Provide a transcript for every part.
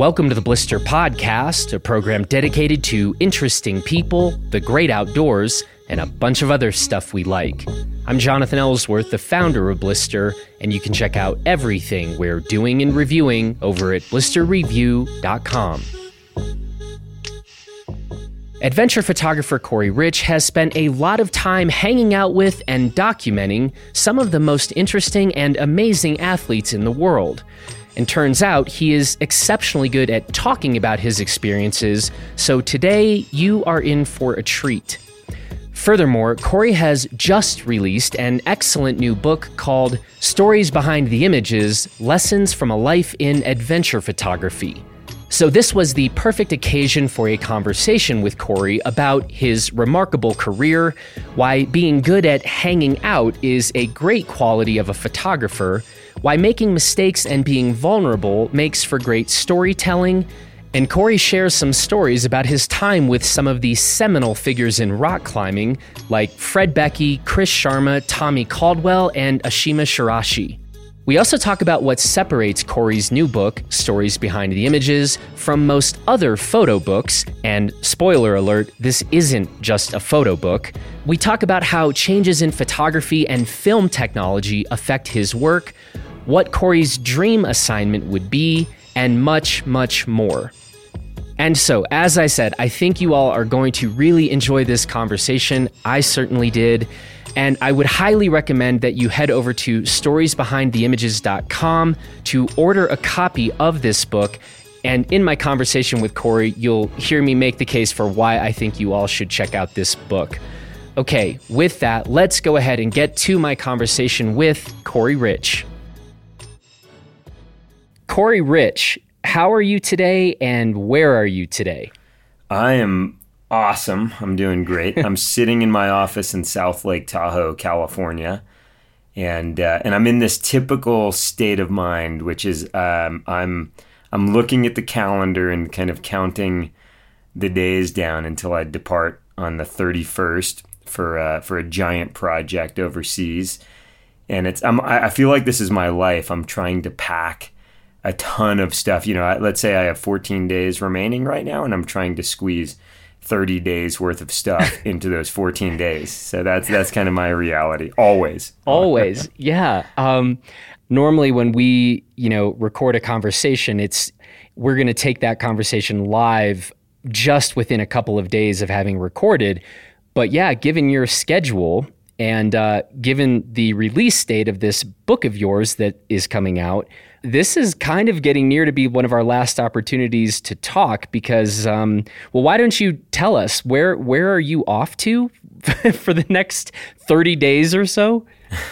Welcome to the Blister Podcast, a program dedicated to interesting people, the great outdoors, and a bunch of other stuff we like. I'm Jonathan Ellsworth, the founder of Blister, and you can check out everything we're doing and reviewing over at blisterreview.com. Adventure photographer Corey Rich has spent a lot of time hanging out with and documenting some of the most interesting and amazing athletes in the world. And turns out he is exceptionally good at talking about his experiences, so today you are in for a treat. Furthermore, Corey has just released an excellent new book called Stories Behind the Images Lessons from a Life in Adventure Photography. So, this was the perfect occasion for a conversation with Corey about his remarkable career, why being good at hanging out is a great quality of a photographer, why making mistakes and being vulnerable makes for great storytelling, and Corey shares some stories about his time with some of the seminal figures in rock climbing, like Fred Beckey, Chris Sharma, Tommy Caldwell, and Ashima Shiraishi. We also talk about what separates Corey's new book, Stories Behind the Images, from most other photo books. And spoiler alert, this isn't just a photo book. We talk about how changes in photography and film technology affect his work, what Corey's dream assignment would be, and much, much more. And so, as I said, I think you all are going to really enjoy this conversation. I certainly did. And I would highly recommend that you head over to storiesbehindtheimages.com to order a copy of this book. And in my conversation with Corey, you'll hear me make the case for why I think you all should check out this book. Okay, with that, let's go ahead and get to my conversation with Corey Rich. Corey Rich, how are you today and where are you today? I am awesome. I'm doing great. I'm sitting in my office in South Lake Tahoe, California, and uh, and I'm in this typical state of mind, which is um, I'm I'm looking at the calendar and kind of counting the days down until I depart on the 31st for uh, for a giant project overseas, and it's I'm, I feel like this is my life. I'm trying to pack a ton of stuff. You know, let's say I have 14 days remaining right now, and I'm trying to squeeze 30 days worth of stuff into those 14 days. So that's that's kind of my reality always. Always. yeah. Um, normally when we, you know, record a conversation, it's we're going to take that conversation live just within a couple of days of having recorded. But yeah, given your schedule and uh, given the release date of this book of yours that is coming out, this is kind of getting near to be one of our last opportunities to talk because, um, well, why don't you tell us where where are you off to for the next thirty days or so?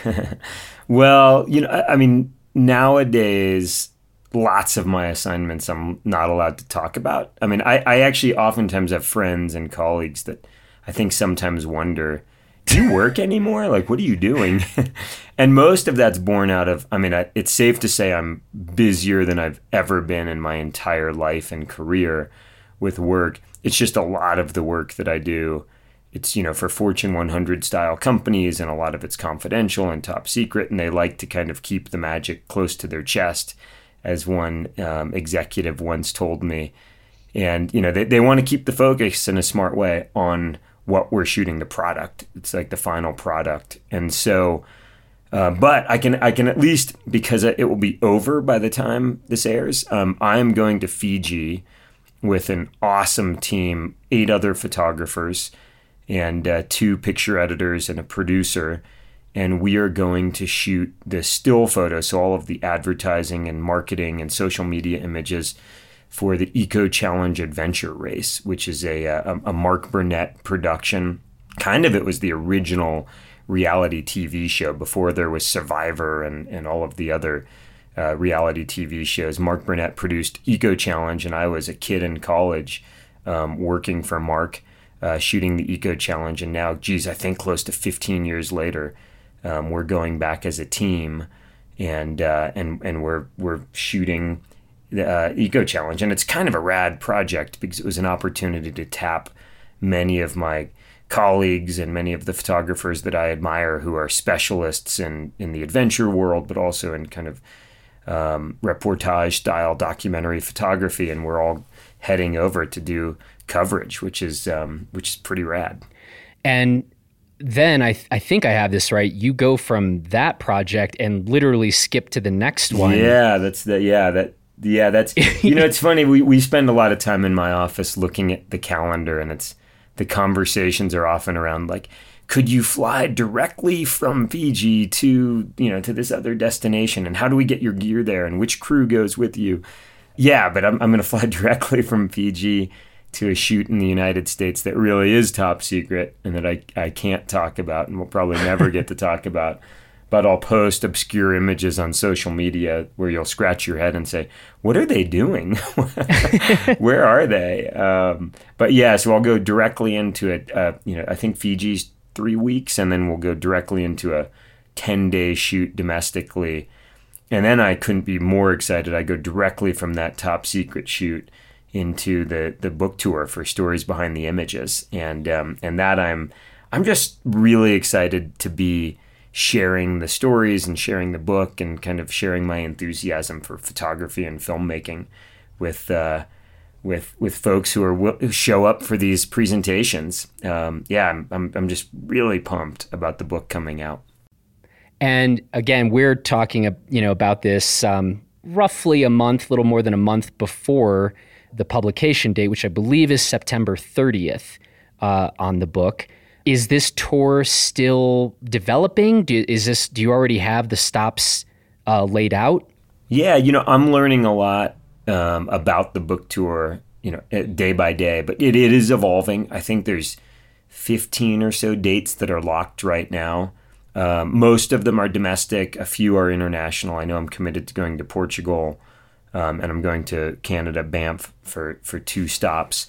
well, you know, I mean, nowadays lots of my assignments I'm not allowed to talk about. I mean, I, I actually oftentimes have friends and colleagues that I think sometimes wonder do you work anymore? Like, what are you doing? and most of that's born out of, I mean, I, it's safe to say I'm busier than I've ever been in my entire life and career with work. It's just a lot of the work that I do. It's, you know, for Fortune 100 style companies, and a lot of it's confidential and top secret, and they like to kind of keep the magic close to their chest, as one um, executive once told me. And, you know, they, they want to keep the focus in a smart way on what we're shooting the product. It's like the final product, and so. Uh, but I can I can at least because it will be over by the time this airs. Um, I am going to Fiji with an awesome team, eight other photographers, and uh, two picture editors and a producer, and we are going to shoot the still photos, so all of the advertising and marketing and social media images for the Eco Challenge Adventure Race, which is a, a, a Mark Burnett production. Kind of, it was the original reality TV show before there was Survivor and, and all of the other uh, reality TV shows. Mark Burnett produced Eco Challenge, and I was a kid in college um, working for Mark, uh, shooting the Eco Challenge. And now, geez, I think close to 15 years later, um, we're going back as a team, and uh, and and we're we're shooting uh, Eco Challenge, and it's kind of a rad project because it was an opportunity to tap many of my colleagues and many of the photographers that I admire who are specialists in in the adventure world, but also in kind of um, reportage style documentary photography, and we're all heading over to do coverage, which is um, which is pretty rad. And then I, th- I think I have this right. You go from that project and literally skip to the next one. Yeah, that's the yeah that yeah that's you know it's funny we we spend a lot of time in my office looking at the calendar and it's the conversations are often around like could you fly directly from Fiji to you know to this other destination and how do we get your gear there and which crew goes with you? Yeah, but I'm I'm going to fly directly from Fiji to a shoot in the United States that really is top secret and that I, I can't talk about and we'll probably never get to talk about. But I'll post obscure images on social media where you'll scratch your head and say, What are they doing? where are they? Um, but yeah, so I'll go directly into it. Uh, you know, I think Fiji's three weeks, and then we'll go directly into a 10 day shoot domestically. And then I couldn't be more excited. I go directly from that top secret shoot into the the book tour for stories behind the images, and um, and that I'm I'm just really excited to be sharing the stories and sharing the book and kind of sharing my enthusiasm for photography and filmmaking with uh, with with folks who are who show up for these presentations. Um, yeah, I'm, I'm I'm just really pumped about the book coming out. And again, we're talking, you know, about this um, roughly a month, little more than a month before the publication date, which I believe is September 30th uh, on the book. Is this tour still developing? Do, is this? Do you already have the stops uh, laid out? Yeah, you know, I'm learning a lot um, about the book tour, you know, eh, day by day, but it, it is evolving. I think there's 15 or so dates that are locked right now. Um, most of them are domestic. A few are international. I know I'm committed to going to Portugal um, and I'm going to Canada, Banff for for two stops.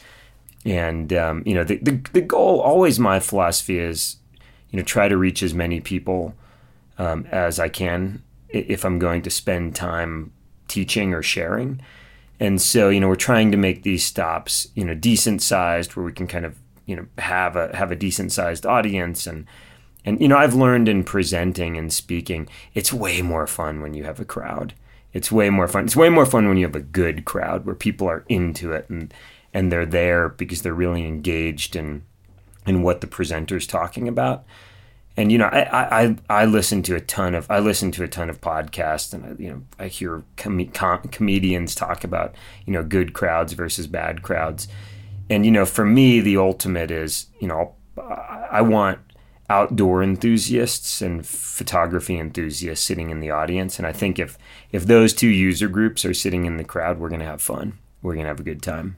And um, you know, the, the the goal always my philosophy is, you know, try to reach as many people um, as I can if I'm going to spend time teaching or sharing. And so, you know, we're trying to make these stops, you know, decent sized where we can kind of, you know, have a have a decent sized audience and and you know, I've learned in presenting and speaking, it's way more fun when you have a crowd it's way more fun. It's way more fun when you have a good crowd where people are into it and and they're there because they're really engaged in in what the presenter's talking about. And you know, I, I I listen to a ton of I listen to a ton of podcasts, and I, you know, I hear com- com- comedians talk about you know good crowds versus bad crowds. And you know, for me, the ultimate is you know I want outdoor enthusiasts and photography enthusiasts sitting in the audience. And I think if if those two user groups are sitting in the crowd, we're going to have fun. We're going to have a good time.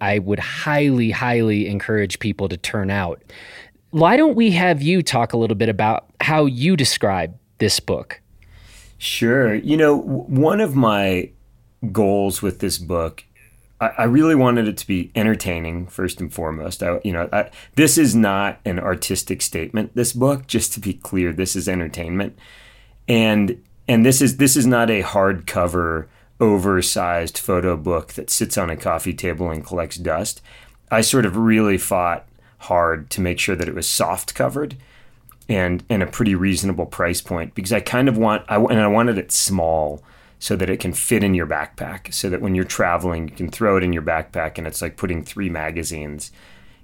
I would highly, highly encourage people to turn out. Why don't we have you talk a little bit about how you describe this book? Sure. You know, one of my goals with this book I, really wanted it to be entertaining first and foremost. I, you know, I, this is not an artistic statement. This book, just to be clear, this is entertainment, and and this is this is not a hardcover, oversized photo book that sits on a coffee table and collects dust. I sort of really fought hard to make sure that it was soft covered and and a pretty reasonable price point because I kind of want I and I wanted it small so that it can fit in your backpack so that when you're traveling you can throw it in your backpack and it's like putting three magazines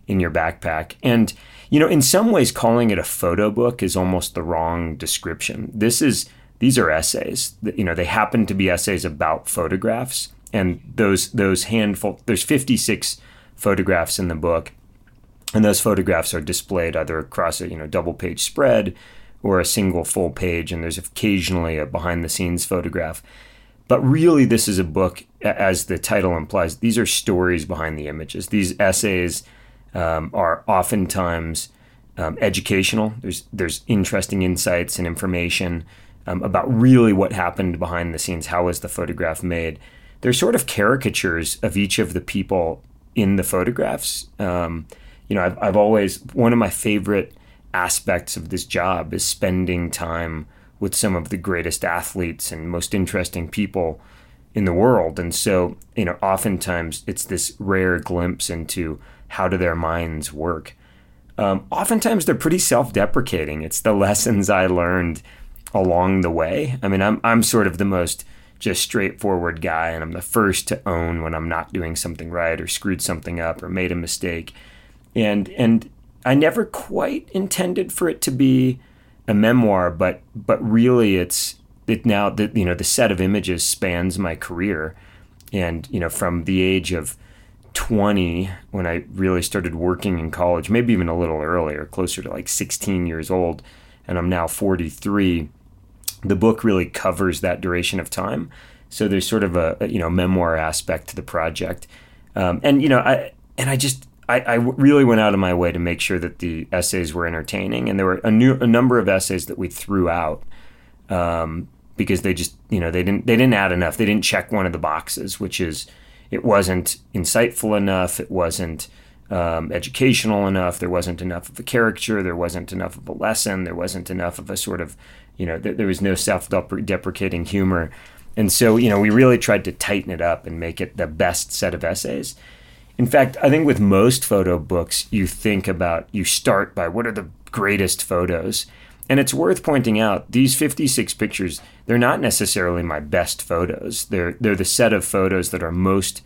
in your backpack and you know in some ways calling it a photo book is almost the wrong description this is these are essays you know they happen to be essays about photographs and those those handful there's 56 photographs in the book and those photographs are displayed either across a you know double page spread or a single full page and there's occasionally a behind the scenes photograph but really, this is a book, as the title implies. These are stories behind the images. These essays um, are oftentimes um, educational. There's there's interesting insights and information um, about really what happened behind the scenes. How was the photograph made? They're sort of caricatures of each of the people in the photographs. Um, you know, I've, I've always one of my favorite aspects of this job is spending time with some of the greatest athletes and most interesting people in the world. And so, you know, oftentimes it's this rare glimpse into how do their minds work. Um, oftentimes they're pretty self deprecating. It's the lessons I learned along the way. I mean, I'm I'm sort of the most just straightforward guy, and I'm the first to own when I'm not doing something right or screwed something up or made a mistake. And and I never quite intended for it to be a memoir, but but really it's it now that you know the set of images spans my career, and you know from the age of 20 when I really started working in college, maybe even a little earlier, closer to like 16 years old, and I'm now 43 the book really covers that duration of time. So there's sort of a, you know memoir aspect to the project, um, and you know I and I just I, I, really went out of my way to make sure that the essays were entertaining, and there were a new a number of essays that we threw out um, because they just you know they didn't they didn't add enough. They didn't check one of the boxes, which is it wasn't insightful enough. It wasn't um, educational enough. There wasn't enough of a caricature. There wasn't enough of a lesson. There wasn't enough of a sort of you know, th- there was no self-deprecating humor, and so you know, we really tried to tighten it up and make it the best set of essays. In fact, I think with most photo books, you think about you start by what are the greatest photos. And it's worth pointing out these 56 pictures, they're not necessarily my best photos. They're they're the set of photos that are most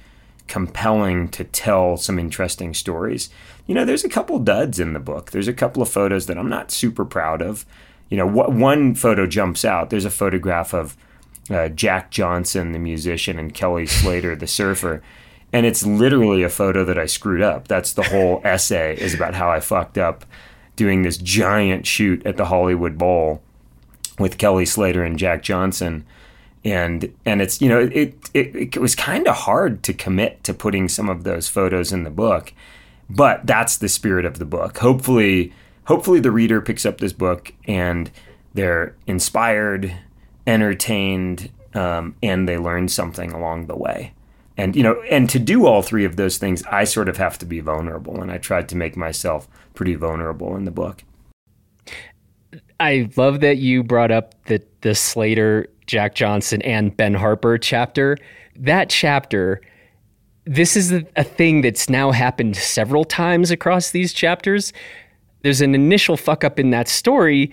compelling to tell some interesting stories. You know, there's a couple duds in the book. There's a couple of photos that I'm not super proud of you know, wh- one photo jumps out. There's a photograph of uh, Jack Johnson, the musician, and Kelly Slater, the surfer. And it's literally a photo that I screwed up. That's the whole essay is about how I fucked up doing this giant shoot at the Hollywood Bowl with Kelly Slater and Jack Johnson. And and it's you know it it, it was kind of hard to commit to putting some of those photos in the book, but that's the spirit of the book. Hopefully, hopefully the reader picks up this book and they're inspired, entertained, um, and they learn something along the way. And you know, and to do all three of those things, I sort of have to be vulnerable, and I tried to make myself pretty vulnerable in the book. I love that you brought up the the Slater, Jack Johnson, and Ben Harper chapter. That chapter, this is a, a thing that's now happened several times across these chapters there's an initial fuck up in that story,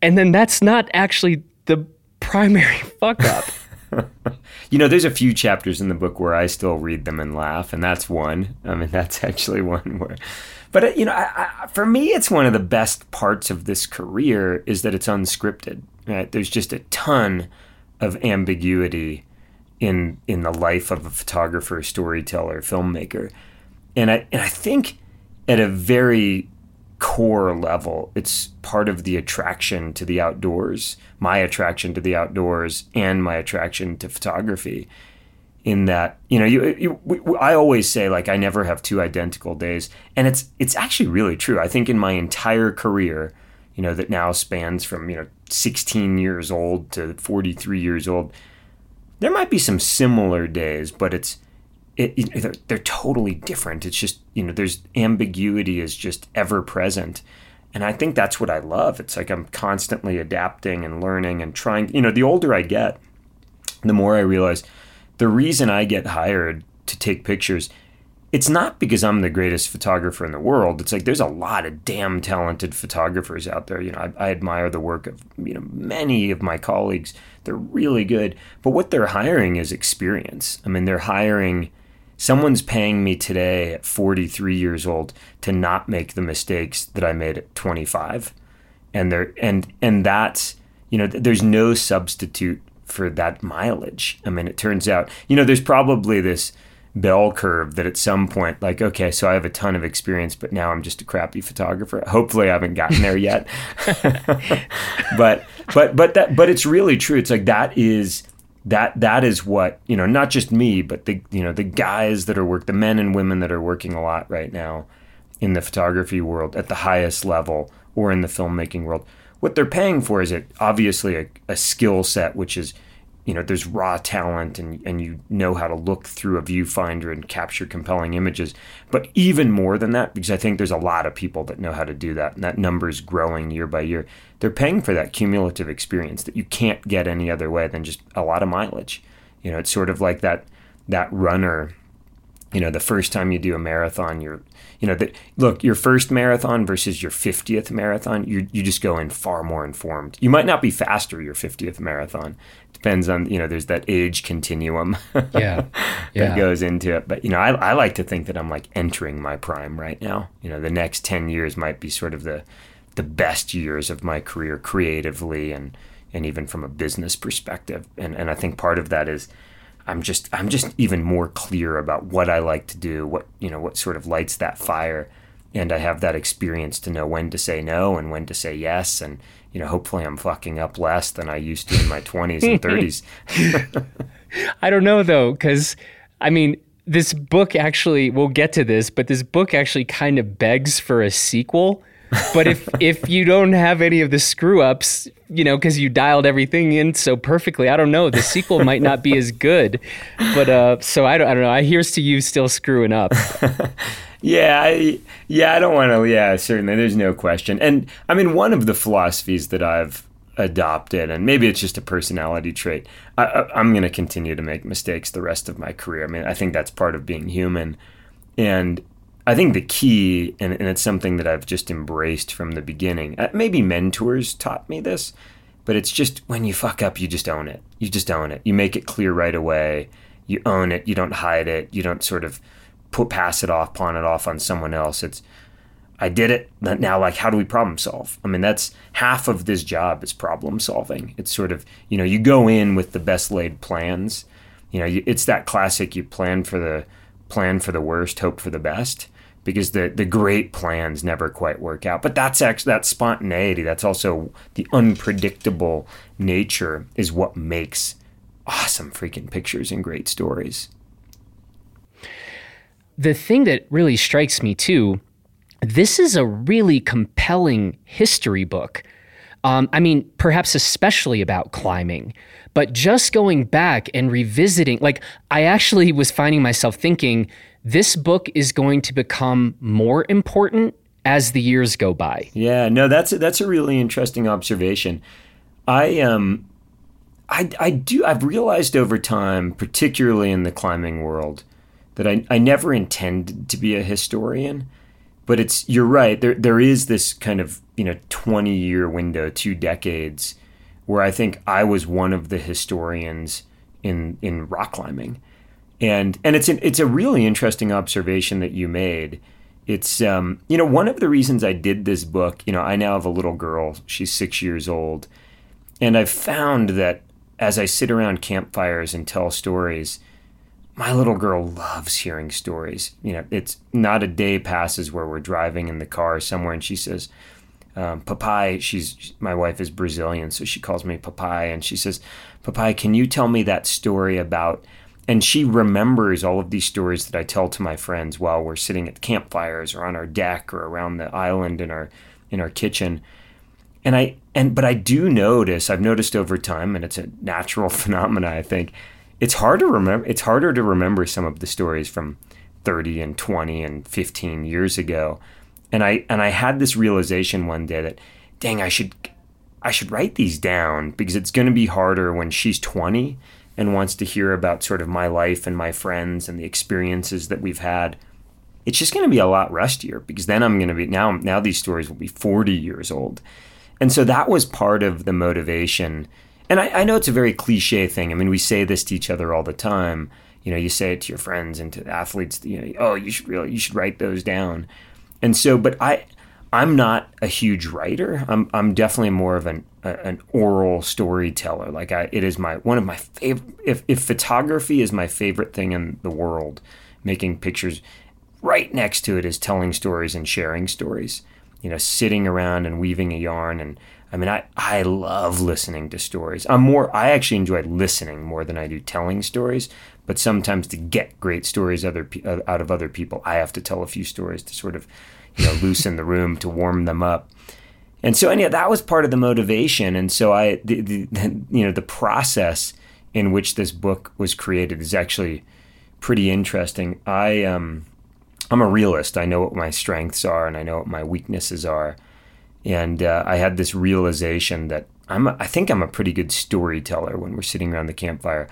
and then that's not actually the primary fuck up. you know, there's a few chapters in the book where I still read them and laugh, and that's one. I mean, that's actually one where. But uh, you know, I, I, for me, it's one of the best parts of this career is that it's unscripted. Right? There's just a ton of ambiguity in in the life of a photographer, storyteller, filmmaker, and I and I think at a very core level. It's part of the attraction to the outdoors, my attraction to the outdoors, and my attraction to photography. In that, you know, you, you, I always say like I never have two identical days, and it's it's actually really true. I think in my entire career, you know, that now spans from you know 16 years old to 43 years old, there might be some similar days, but it's it, it, they're, they're totally different. It's just you know there's ambiguity is just ever present, and I think that's what I love. It's like I'm constantly adapting and learning and trying. You know, the older I get, the more I realize the reason I get hired to take pictures. It's not because I'm the greatest photographer in the world. It's like there's a lot of damn talented photographers out there. You know, I, I admire the work of you know many of my colleagues. They're really good, but what they're hiring is experience. I mean, they're hiring someone's paying me today at 43 years old to not make the mistakes that I made at 25 and there and and that's you know there's no substitute for that mileage. I mean it turns out you know there's probably this bell curve that at some point like okay so I have a ton of experience but now I'm just a crappy photographer. Hopefully I haven't gotten there yet. But but but that but it's really true. It's like that is that that is what you know not just me but the you know the guys that are work the men and women that are working a lot right now in the photography world at the highest level or in the filmmaking world. What they're paying for is it obviously a, a skill set which is you know there's raw talent and and you know how to look through a viewfinder and capture compelling images. But even more than that because i think there's a lot of people that know how to do that and that number is growing year by year they're paying for that cumulative experience that you can't get any other way than just a lot of mileage. You know it's sort of like that that runner you know, the first time you do a marathon, you're, you know, that look, your first marathon versus your 50th marathon, you, you just go in far more informed. You might not be faster your 50th marathon. Depends on, you know, there's that age continuum yeah. yeah. that goes into it. But, you know, I, I like to think that I'm like entering my prime right now. You know, the next 10 years might be sort of the, the best years of my career creatively and, and even from a business perspective. And, and I think part of that is, I'm just I'm just even more clear about what I like to do, what you know, what sort of lights that fire, and I have that experience to know when to say no and when to say yes, and you know, hopefully I'm fucking up less than I used to in my 20s and 30s. I don't know though, because I mean, this book actually we'll get to this, but this book actually kind of begs for a sequel. But if if you don't have any of the screw ups, you know, because you dialed everything in so perfectly. I don't know. The sequel might not be as good, but uh, so I don't, I don't know. I here's to you still screwing up. yeah, I, yeah, I don't want to. Yeah, certainly, there's no question. And I mean, one of the philosophies that I've adopted, and maybe it's just a personality trait. I, am going to continue to make mistakes the rest of my career. I mean, I think that's part of being human, and I think the key, and, and, it's something that I've just embraced from the beginning. Uh, maybe mentors taught me this, but it's just when you fuck up, you just own it. You just own it. You make it clear right away. You own it. You don't hide it. You don't sort of put pass it off, pawn it off on someone else. It's I did it. Now, like, how do we problem solve? I mean, that's half of this job is problem solving. It's sort of you know you go in with the best laid plans. You know, it's that classic. You plan for the plan for the worst, hope for the best because the the great plans never quite work out. But that's actually that spontaneity. That's also the unpredictable nature is what makes awesome freaking pictures and great stories. The thing that really strikes me too, this is a really compelling history book. Um, I mean, perhaps especially about climbing, but just going back and revisiting, like, I actually was finding myself thinking, this book is going to become more important as the years go by. Yeah, no, that's a, that's a really interesting observation. I um, I I do I've realized over time, particularly in the climbing world, that I I never intended to be a historian, but it's you're right. There there is this kind of you know twenty year window, two decades, where I think I was one of the historians in in rock climbing and and it's an, it's a really interesting observation that you made. It's um, you know one of the reasons I did this book. You know, I now have a little girl. She's six years old, and I've found that as I sit around campfires and tell stories, my little girl loves hearing stories. You know, it's not a day passes where we're driving in the car somewhere and she says, um, Papai, she's my wife is Brazilian, so she calls me Papai, and she says, Papai, can you tell me that story about and she remembers all of these stories that I tell to my friends while we're sitting at campfires or on our deck or around the island in our in our kitchen. And I and but I do notice I've noticed over time and it's a natural phenomena I think it's hard to remember it's harder to remember some of the stories from 30 and 20 and 15 years ago. And I and I had this realization one day that dang I should I should write these down because it's going to be harder when she's 20 and wants to hear about sort of my life and my friends and the experiences that we've had, it's just going to be a lot rustier because then I'm going to be now now these stories will be 40 years old. And so that was part of the motivation. And I, I know it's a very cliche thing. I mean, we say this to each other all the time. You know, you say it to your friends and to athletes, you know, oh, you should really you should write those down. And so, but I I'm not a huge writer. I'm I'm definitely more of an a, an oral storyteller. Like I, it is my one of my favorite. If if photography is my favorite thing in the world, making pictures, right next to it is telling stories and sharing stories. You know, sitting around and weaving a yarn and I mean, I, I love listening to stories. I'm more, I actually enjoy listening more than I do telling stories. But sometimes to get great stories other uh, out of other people, I have to tell a few stories to sort of you know, loosen the room to warm them up. And so, anyhow, that was part of the motivation. And so, I, the, the, you know, the process in which this book was created is actually pretty interesting. I, um, I'm a realist. I know what my strengths are, and I know what my weaknesses are. And uh, I had this realization that I'm, a, I think I'm a pretty good storyteller when we're sitting around the campfire.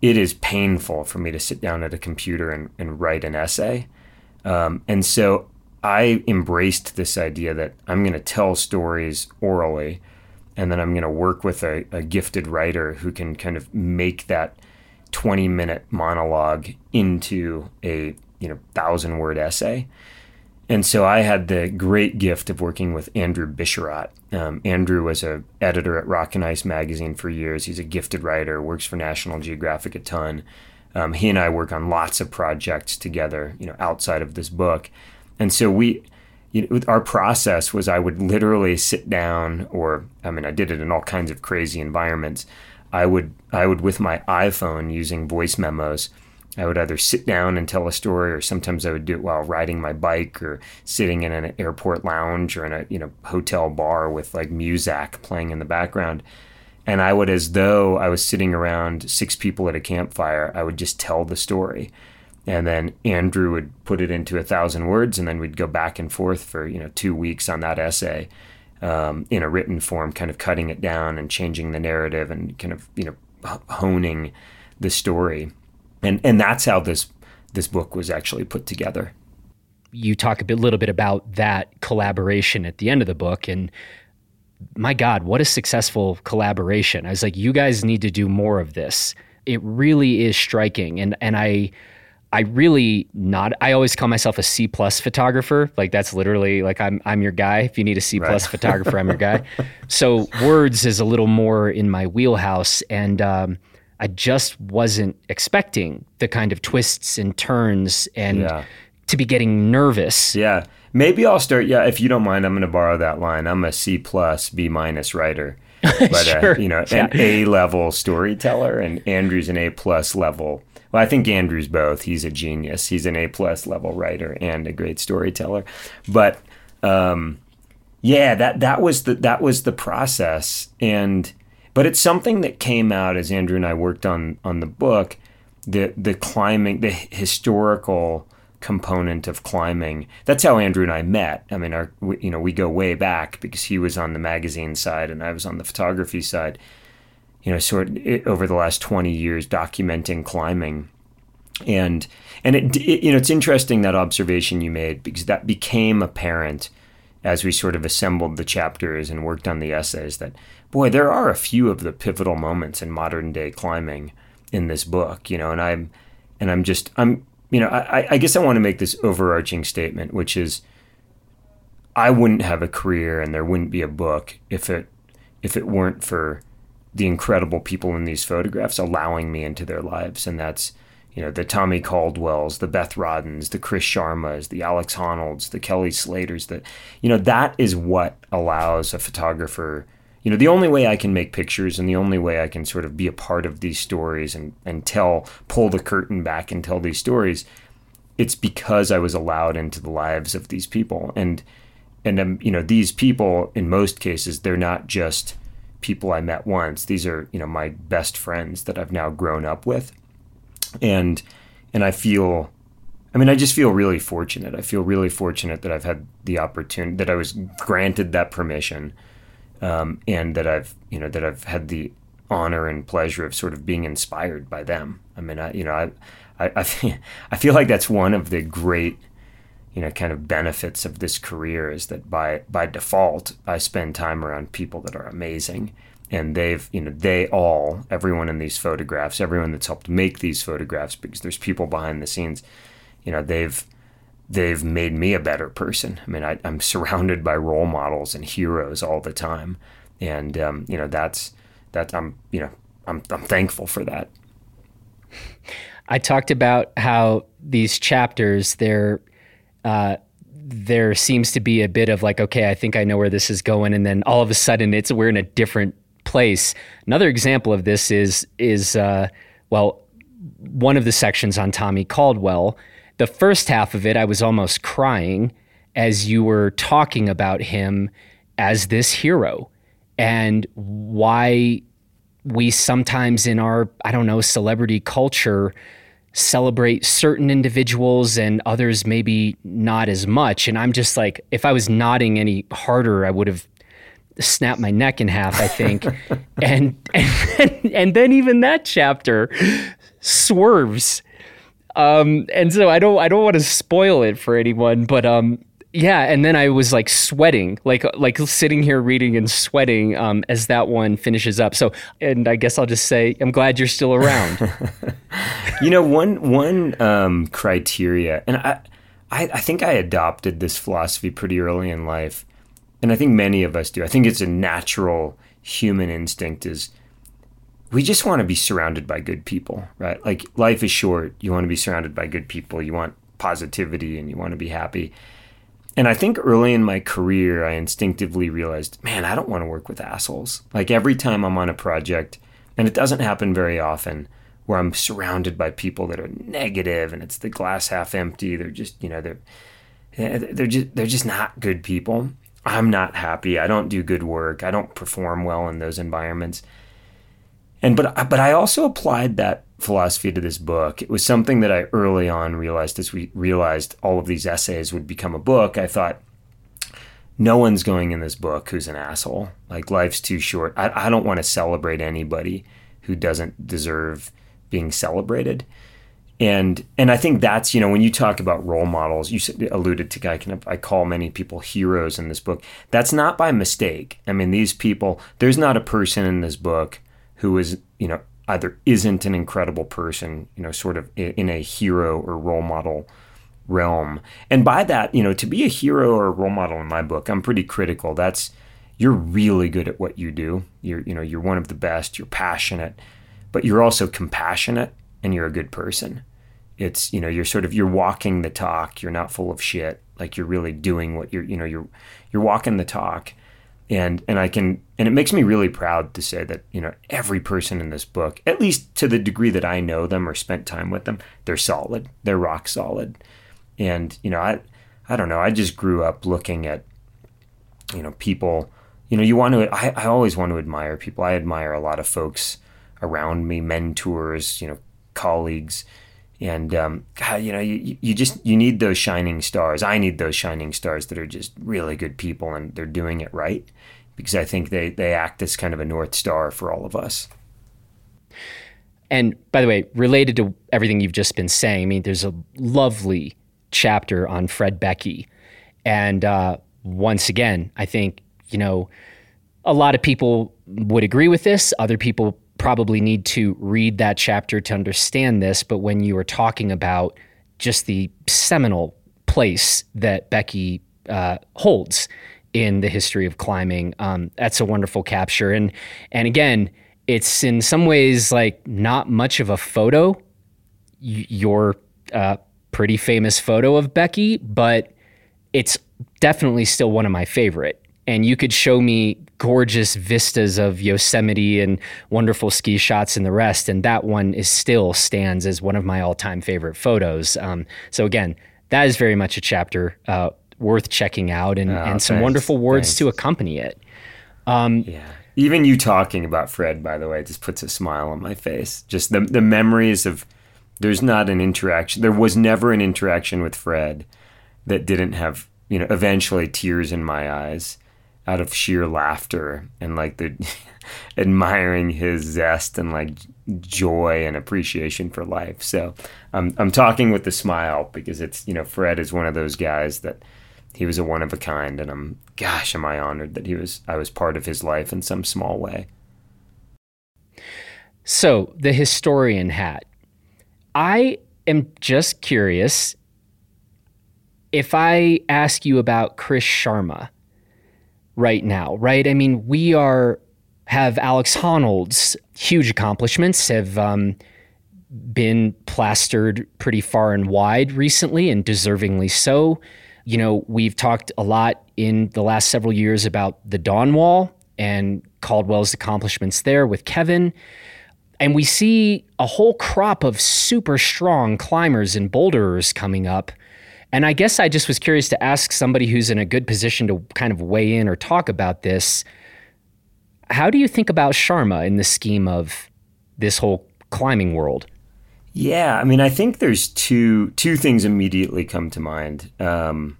it is painful for me to sit down at a computer and, and write an essay. Um, and so I embraced this idea that I'm going to tell stories orally and then I'm going to work with a, a, gifted writer who can kind of make that 20 minute monologue into a you know thousand word essay. And so I had the great gift of working with Andrew Bisharat. Um, Andrew was a editor at Rock and Ice magazine for years. He's a gifted writer, works for National Geographic a ton. Um, he and I work on lots of projects together, you know, outside of this book. And so we, you know, our process was I would literally sit down, or I mean, I did it in all kinds of crazy environments. I would, I would with my iPhone using voice memos I would either sit down and tell a story, or sometimes I would do it while riding my bike, or sitting in an airport lounge or in a you know hotel bar with like Muzak playing in the background. And I would, as though I was sitting around six people at a campfire, I would just tell the story, and then Andrew would put it into a thousand words, and then we'd go back and forth for you know two weeks on that essay. Um, in a written form, kind of cutting it down and changing the narrative and kind of you know honing the story and and that's how this this book was actually put together. You talk a bit, little bit about that collaboration at the end of the book, and my God, what a successful collaboration! I was like, you guys need to do more of this. It really is striking, and and I. I really not. I always call myself a C plus photographer. Like that's literally like I'm I'm your guy. If you need a C plus right. photographer, I'm your guy. So words is a little more in my wheelhouse, and um, I just wasn't expecting the kind of twists and turns and yeah. to be getting nervous. Yeah. Maybe I'll start. Yeah, if you don't mind, I'm going to borrow that line. I'm a C plus, B minus writer, but uh, sure. uh, you know, yeah. an A level storyteller, and Andrew's an A plus level. Well, I think Andrew's both. He's a genius. He's an A plus level writer and a great storyteller. But um, yeah, that that was the that was the process, and but it's something that came out as Andrew and I worked on on the book, the the climbing, the historical component of climbing. That's how Andrew and I met. I mean, our we, you know we go way back because he was on the magazine side and I was on the photography side. You know, sort of eh, over the last twenty years, documenting climbing, and and it, it you know it's interesting that observation you made because that became apparent as we sort of assembled the chapters and worked on the essays that boy, there are a few of the pivotal moments in modern day climbing in this book, you know, and I'm, and I'm just, I'm, you know, I, I guess I want to make this overarching statement, which is, I wouldn't have a career and there wouldn't be a book if it, if it weren't for the incredible people in these photographs allowing me into their lives, and that's, you know, the Tommy Caldwells, the Beth Roddens, the Chris Sharmas, the Alex Honnolds, the Kelly Slaters, that, you know, that is what allows a photographer you know, the only way I can make pictures and the only way I can sort of be a part of these stories and, and tell, pull the curtain back and tell these stories, it's because I was allowed into the lives of these people. And, and, um, you know, these people, in most cases, they're not just people I met once. These are, you know, my best friends that I've now grown up with. And, and I feel, I mean, I just feel really fortunate. I feel really fortunate that I've had the opportunity, that I was granted that permission um, and that I've you know that I've had the honor and pleasure of sort of being inspired by them. I mean, I you know I I I feel, I feel like that's one of the great you know kind of benefits of this career is that by by default I spend time around people that are amazing and they've you know they all everyone in these photographs everyone that's helped make these photographs because there's people behind the scenes you know they've they've made me a better person. I mean, I, am surrounded by role models and heroes all the time, and um, you know that's that I'm you know I'm I'm thankful for that. I talked about how these chapters there uh, there seems to be a bit of like okay I think I know where this is going and then all of a sudden it's we're in a different place. Another example of this is is uh, well one of the sections on Tommy Caldwell the first half of it, I was almost crying as you were talking about him as this hero and why we sometimes in our, I don't know, celebrity culture celebrate certain individuals and others maybe not as much. And I'm just like, if I was nodding any harder, I would have snapped my neck in half, I think. and, and, and then even that chapter swerves. Um, and so I don't I don't want to spoil it for anyone, but um, yeah, and then I was like sweating, like like sitting here reading and sweating um, as that one finishes up. So, and I guess I'll just say I'm glad you're still around. you know, one one um, criteria, and I, I I think I adopted this philosophy pretty early in life, and I think many of us do. I think it's a natural human instinct is we just want to be surrounded by good people, right? Like life is short. You want to be surrounded by good people. You want positivity and you want to be happy. And I think early in my career, I instinctively realized, man, I don't want to work with assholes. Like every time I'm on a project, and it doesn't happen very often, where I'm surrounded by people that are negative and it's the glass half empty. They're just, you know, they're eh, they're just they're just not good people. I'm not happy. I don't do good work. I don't perform well in those environments. And but but I also applied that philosophy to this book. It was something that I early on realized as we realized all of these essays would become a book. I thought, no one's going in this book who's an asshole. Like life's too short. I, I don't want to celebrate anybody who doesn't deserve being celebrated. And and I think that's you know when you talk about role models, you alluded to I can I call many people heroes in this book. That's not by mistake. I mean these people. There's not a person in this book who is you know either isn't an incredible person, you know, sort of in a hero or role model realm. And by that, you know, to be a hero or a role model in my book, I'm pretty critical. That's you're really good at what you do. You're, you know, you're one of the best. You're passionate, but you're also compassionate and you're a good person. It's, you know, you're sort of you're walking the talk. You're not full of shit. Like you're really doing what you're, you know, you're you're walking the talk and and I can and it makes me really proud to say that you know every person in this book, at least to the degree that I know them or spent time with them, they're solid. They're rock solid. And you know, I I don't know. I just grew up looking at you know people. You know, you want to. I, I always want to admire people. I admire a lot of folks around me, mentors, you know, colleagues, and um, God, you know, you, you just you need those shining stars. I need those shining stars that are just really good people and they're doing it right because I think they, they act as kind of a North Star for all of us. And by the way, related to everything you've just been saying, I mean, there's a lovely chapter on Fred Beckey. And uh, once again, I think, you know, a lot of people would agree with this. Other people probably need to read that chapter to understand this. But when you were talking about just the seminal place that Beckey uh, holds in the history of climbing. Um, that's a wonderful capture, and and again, it's in some ways like not much of a photo. Your uh, pretty famous photo of Beckey, but it's definitely still one of my favorite. And you could show me gorgeous vistas of Yosemite and wonderful ski shots and the rest, and that one is still stands as one of my all-time favorite photos. Um, so again, that is very much a chapter uh, worth checking out and, oh, and some wonderful words thanks. to accompany it. Um, yeah. Even you talking about Fred, by the way, just puts a smile on my face. Just the, the memories of there's not an interaction. There was never an interaction with Fred that didn't have, you know, eventually tears in my eyes out of sheer laughter and like the admiring his zest and like joy and appreciation for life. So I'm I'm talking with a smile because it's you know Fred is one of those guys that he was a one of a kind, and I'm gosh, am I honored that he was I was part of his life in some small way. So the historian hat. I am just curious if I ask you about Chris Sharma right now, right? I mean, we are have Alex Honnold's huge accomplishments have um, been plastered pretty far and wide recently, and deservingly so. You know, we've talked a lot in the last several years about the Dawn Wall and Caldwell's accomplishments there with Kevin. And we see a whole crop of super strong climbers and boulderers coming up. And I guess I just was curious to ask somebody who's in a good position to kind of weigh in or talk about this. How do you think about Sharma in the scheme of this whole climbing world? Yeah, I mean, I think there's two two things immediately come to mind. Um,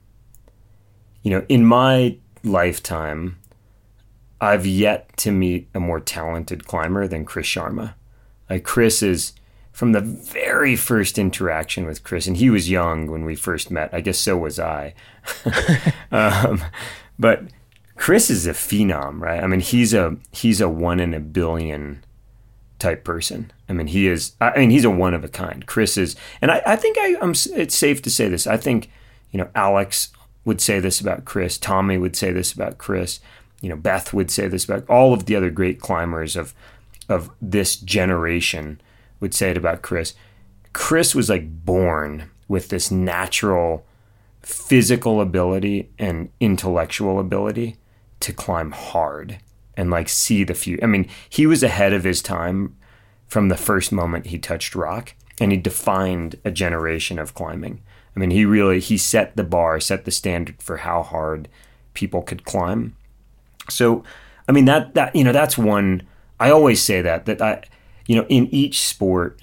you know, in my lifetime, I've yet to meet a more talented climber than Chris Sharma. Like Chris is from the very first interaction with Chris, and he was young when we first met. I guess so was I. um, but Chris is a phenom, right? I mean, he's a he's a one in a billion type person. I mean, he is. I mean, he's a one of a kind. Chris is, and I, I think I, I'm. It's safe to say this. I think you know Alex would say this about Chris. Tommy would say this about Chris. You know, Beth would say this about all of the other great climbers of of this generation would say it about Chris. Chris was like born with this natural physical ability and intellectual ability to climb hard and like see the future. I mean, he was ahead of his time from the first moment he touched rock and he defined a generation of climbing. I mean, he really he set the bar, set the standard for how hard people could climb. So, I mean that that you know, that's one I always say that that I you know, in each sport,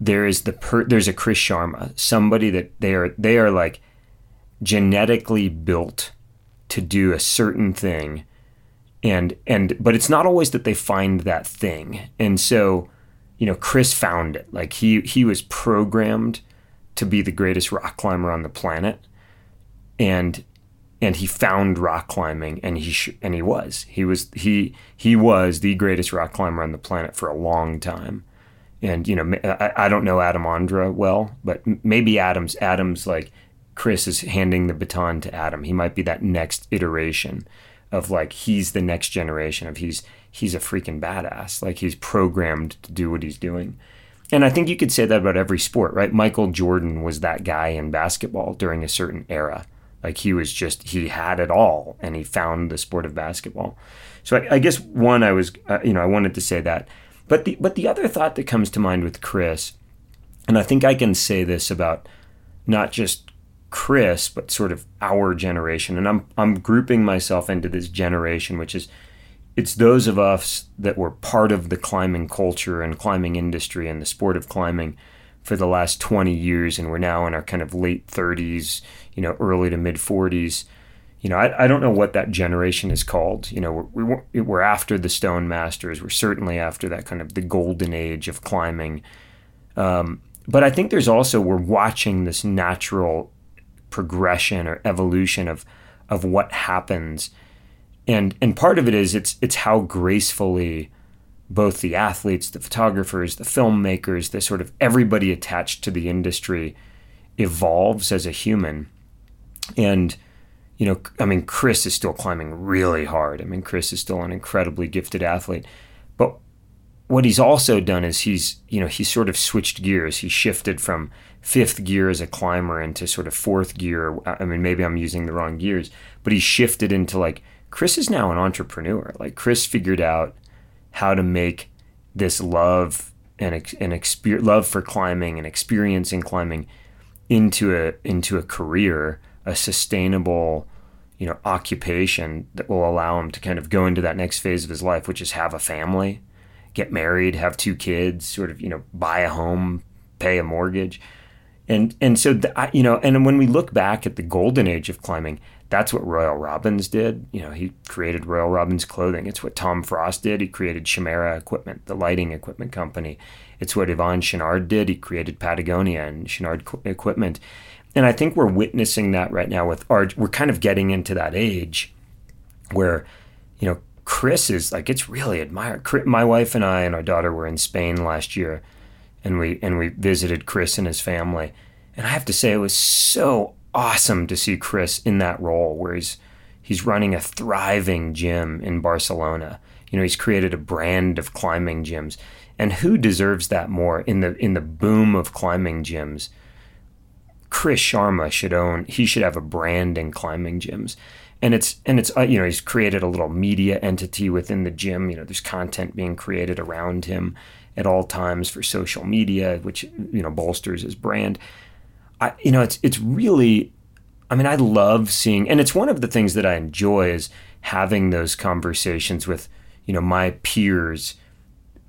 there is the per, there's a Chris Sharma, somebody that they are they are like genetically built to do a certain thing, and and but it's not always that they find that thing, and so you know Chris found it. Like he he was programmed to be the greatest rock climber on the planet, and and he found rock climbing and he sh- and he was. He was he he was the greatest rock climber on the planet for a long time. And you know I, I don't know Adam Ondra well but maybe Adam's Adam's like Chris is handing the baton to Adam. He might be that next iteration of like he's the next generation of he's he's a freaking badass. Like he's programmed to do what he's doing. And I think you could say that about every sport right? Michael Jordan was that guy in basketball during a certain era like he was just he had it all, and he found the sport of basketball. So I, I guess one, I was uh, you know I wanted to say that, but the but the other thought that comes to mind with Chris, and I think I can say this about not just Chris, but sort of our generation, and I'm I'm grouping myself into this generation, which is it's those of us that were part of the climbing culture and climbing industry and the sport of climbing for the last 20 years and we're now in our kind of late 30s you know early to mid 40s you know I, I don't know what that generation is called. You know we're, we're after the Stonemasters. We're certainly after that kind of the golden age of climbing. Um, but i think there's also we're watching this natural progression or evolution of of what happens. And and part of it is it's it's how gracefully both the athletes, the photographers, the filmmakers, the sort of everybody attached to the industry evolves as a human. And, you know, I mean, Chris is still climbing really hard. I mean, Chris is still an incredibly gifted athlete. But what he's also done is he's, you know, he's sort of switched gears. He shifted from fifth gear as a climber into sort of fourth gear. I mean, maybe I'm using the wrong gears, but he shifted into like, Chris is now an entrepreneur. Like, Chris figured out how to make this love and an experience love for climbing and experiencing climbing into a into a career, a sustainable, you know, occupation that will allow him to kind of go into that next phase of his life, which is have a family, get married, have two kids, sort of, you know, buy a home, pay a mortgage. And and so the, you know, and when we look back at the golden age of climbing, that's what Royal Robbins did. You know, he created Royal Robbins clothing. It's what Tom Frost did. He created Chimera Equipment, the lighting equipment company. It's what Yvon Chouinard did. He created Patagonia and Chouinard Equipment. And I think we're witnessing that right now with our. We're kind of getting into that age where, you know, Chris is like it's really admired. My wife and I and our daughter were in Spain last year, and we and we visited Chris and his family. And I have to say, it was so awesome to see Chris in that role where he's he's running a thriving gym in Barcelona. You know, he's created a brand of climbing gyms. And who deserves that more in the in the boom of climbing gyms? Chris Sharma should own he should have a brand in climbing gyms. And it's and it's uh, you know, he's created a little media entity within the gym, you know, there's content being created around him at all times for social media which you know bolsters his brand. I, you know, it's it's really, I mean, I love seeing, and it's one of the things that I enjoy is having those conversations with, you know, my peers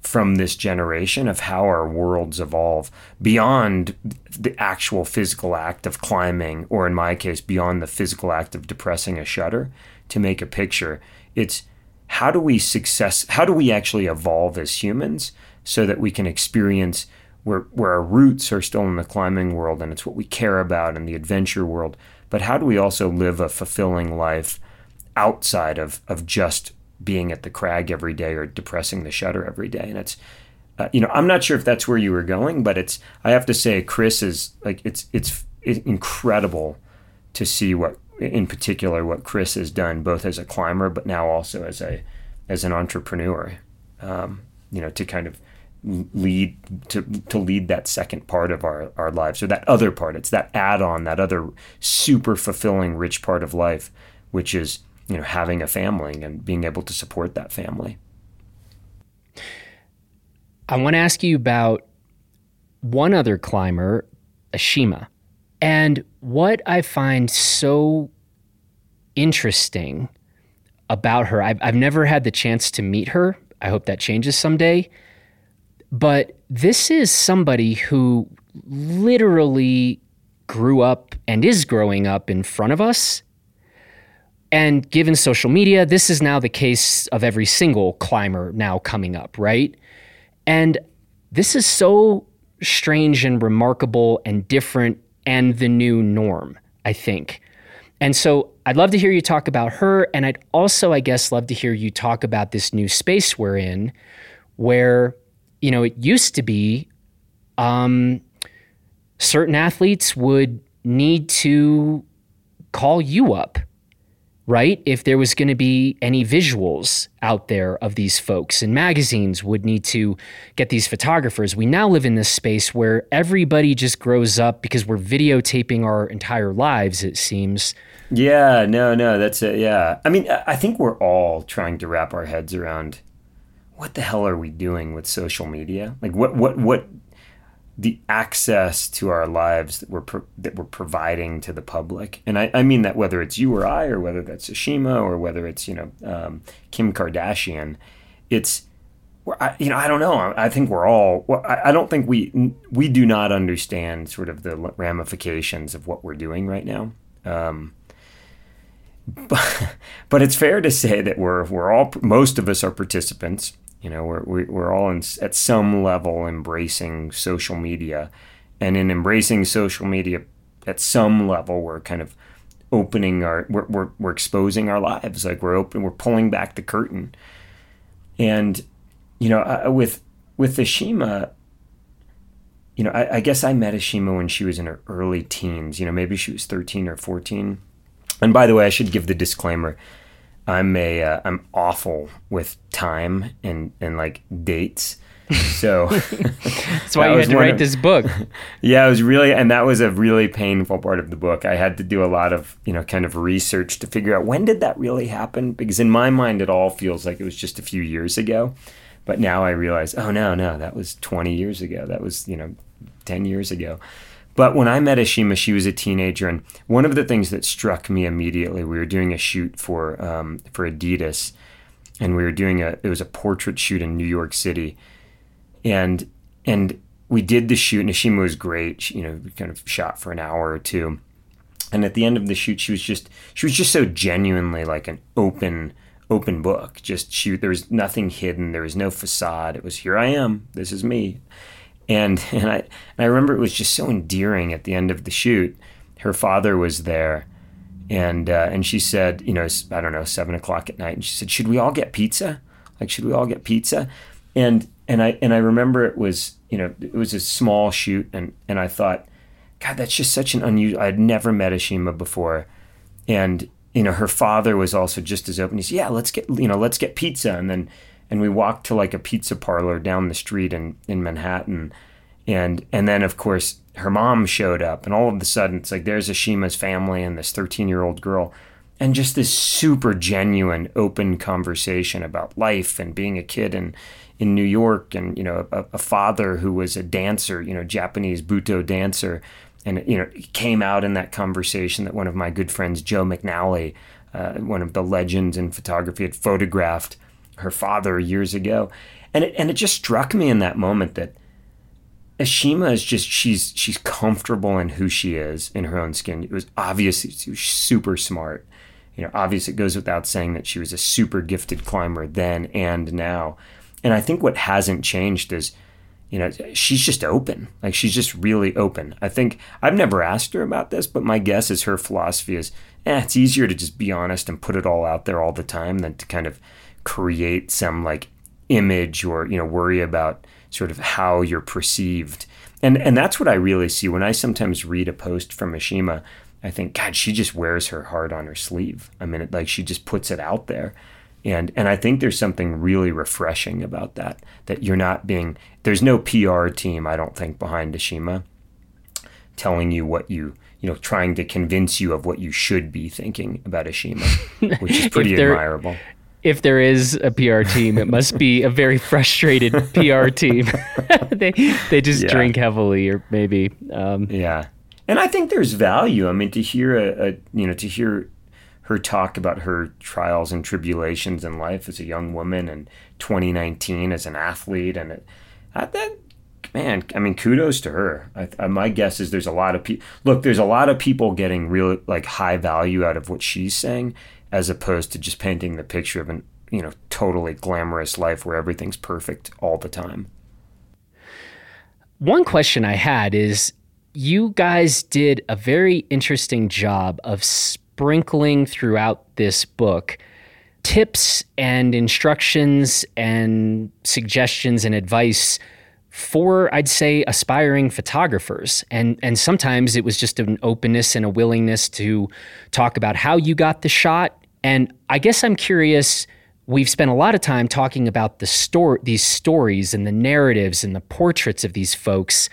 from this generation of how our worlds evolve beyond the actual physical act of climbing, or in my case, beyond the physical act of depressing a shutter to make a picture. It's how do we success? How do we actually evolve as humans so that we can experience where where our roots are still in the climbing world and it's what we care about in the adventure world. But how do we also live a fulfilling life outside of of just being at the crag every day or depressing the shutter every day? And it's uh, you know, I'm not sure if that's where you were going, but it's I have to say Chris is like it's it's, it's incredible to see what in particular what Chris has done both as a climber but now also as a as an entrepreneur. Um, you know, to kind of lead to to lead that second part of our our lives or that other part it's that add-on that other super fulfilling rich part of life which is you know having a family and being able to support that family. I want to ask you about one other climber Ashima. And what i find so interesting about her I've, I've never had the chance to meet her. I hope that changes someday. But this is somebody who literally grew up and is growing up in front of us. And given social media, this is now the case of every single climber now coming up, right? And this is so strange and remarkable and different and the new norm, I think. And so I'd love to hear you talk about her. And I'd also, I guess, love to hear you talk about this new space we're in where you know, it used to be um, certain athletes would need to call you up, right? If there was going to be any visuals out there of these folks, and magazines would need to get these photographers. We now live in this space where everybody just grows up because we're videotaping our entire lives, it seems. Yeah, no, no, that's it. Yeah. I mean, I think we're all trying to wrap our heads around what the hell are we doing with social media? Like what what what the access to our lives that we're pro- that we're providing to the public, and I, I, mean that whether it's you or I, or whether that's Ashima, or whether it's you know um, Kim Kardashian, it's I, you know I don't know. I think we're all. I don't think we we do not understand sort of the ramifications of what we're doing right now. Um, but, but it's fair to say that we're we're all most of us are participants you know, we're, we're all in, at some level embracing social media. And in embracing social media, at some level, we're kind of opening our, we're, we're, we're exposing our lives. Like we're open, we're pulling back the curtain. And, you know, uh, with, with Ashima, you know, I, I, guess I met Ashima when she was in her early teens. You know, maybe she was 13 or 14. And by the way, I should give the disclaimer I'm a uh, awful with time and and like dates. So that's why that you had to write this book. Yeah, it was really, and that was a really painful part of the book. I had to do a lot of you know kind of research to figure out when did that really happen because in my mind it all feels like it was just a few years ago, but now I realize oh no no that was 20 years ago. That was you know 10 years ago. But when I met Ashima, she was a teenager, and one of the things that struck me immediately, we were doing a shoot for um, for Adidas, and we were doing a it was a portrait shoot in New York City, and and we did the shoot, and Ashima was great. She, you know, we kind of shot for an hour or two, and at the end of the shoot, she was just she was just so genuinely like an open open book. Just she there was nothing hidden. There was no facade. It was here I am. This is me and and I and I remember it was just so endearing at the end of the shoot. Her father was there, and uh, and she said, you know, I don't know, seven o'clock at night, and she said, "Should we all get pizza? Like, should we all get pizza?" And and I and I remember it was you know it was a small shoot, and and I thought, God, that's just such an unusual. I'd never met Ashima before, and you know her father was also just as open. He said, "Yeah, let's get you know let's get pizza," and then and we walked to like a pizza parlor down the street in, in Manhattan. And and then of course her mom showed up and all of a sudden it's like there's Ashima's family and this 13 year old girl and just this super genuine open conversation about life and being a kid in in New York and you know a, a father who was a dancer you know Japanese Buto dancer and you know came out in that conversation that one of my good friends Joe McNally uh, one of the legends in photography had photographed her father years ago. And it, and it just struck me in that moment that Ashima is just she's she's comfortable in who she is in her own skin. It was obvious she was super smart. You know, obvious it goes without saying that she was a super gifted climber then and now. And I think what hasn't changed is, you know, she's just open. Like she's just really open. I think I've never asked her about this, but my guess is her philosophy is, eh, it's easier to just be honest and put it all out there all the time than to kind of create some like image or you know worry about sort of how you're perceived. And and that's what I really see when I sometimes read a post from Ashima. I think, God, she just wears her heart on her sleeve. I mean, it, like she just puts it out there and and I think there's something really refreshing about that. That you're not being there's no PR team I don't think behind Ashima telling you what you you know trying to convince you of what you should be thinking about Ashima, which is pretty admirable. If there is a PR team, it must be a very frustrated PR team. they they just yeah. drink heavily, or maybe um, yeah. And I think there's value. I mean, to hear a, a you know to hear her talk about her trials and tribulations in life as a young woman and 2019 as an athlete and it, that man i mean kudos to her I, I, my guess is there's a lot of people look there's a lot of people getting real like high value out of what she's saying as opposed to just painting the picture of an you know totally glamorous life where everything's perfect all the time. One question i had is you guys did a very interesting job of sprinkling throughout this book tips and instructions and suggestions and advice for I'd say aspiring photographers. And and sometimes it was just an openness and a willingness to talk about how you got the shot and I guess I'm curious we've spent a lot of time talking about the story these stories and the narratives and the portraits of these folks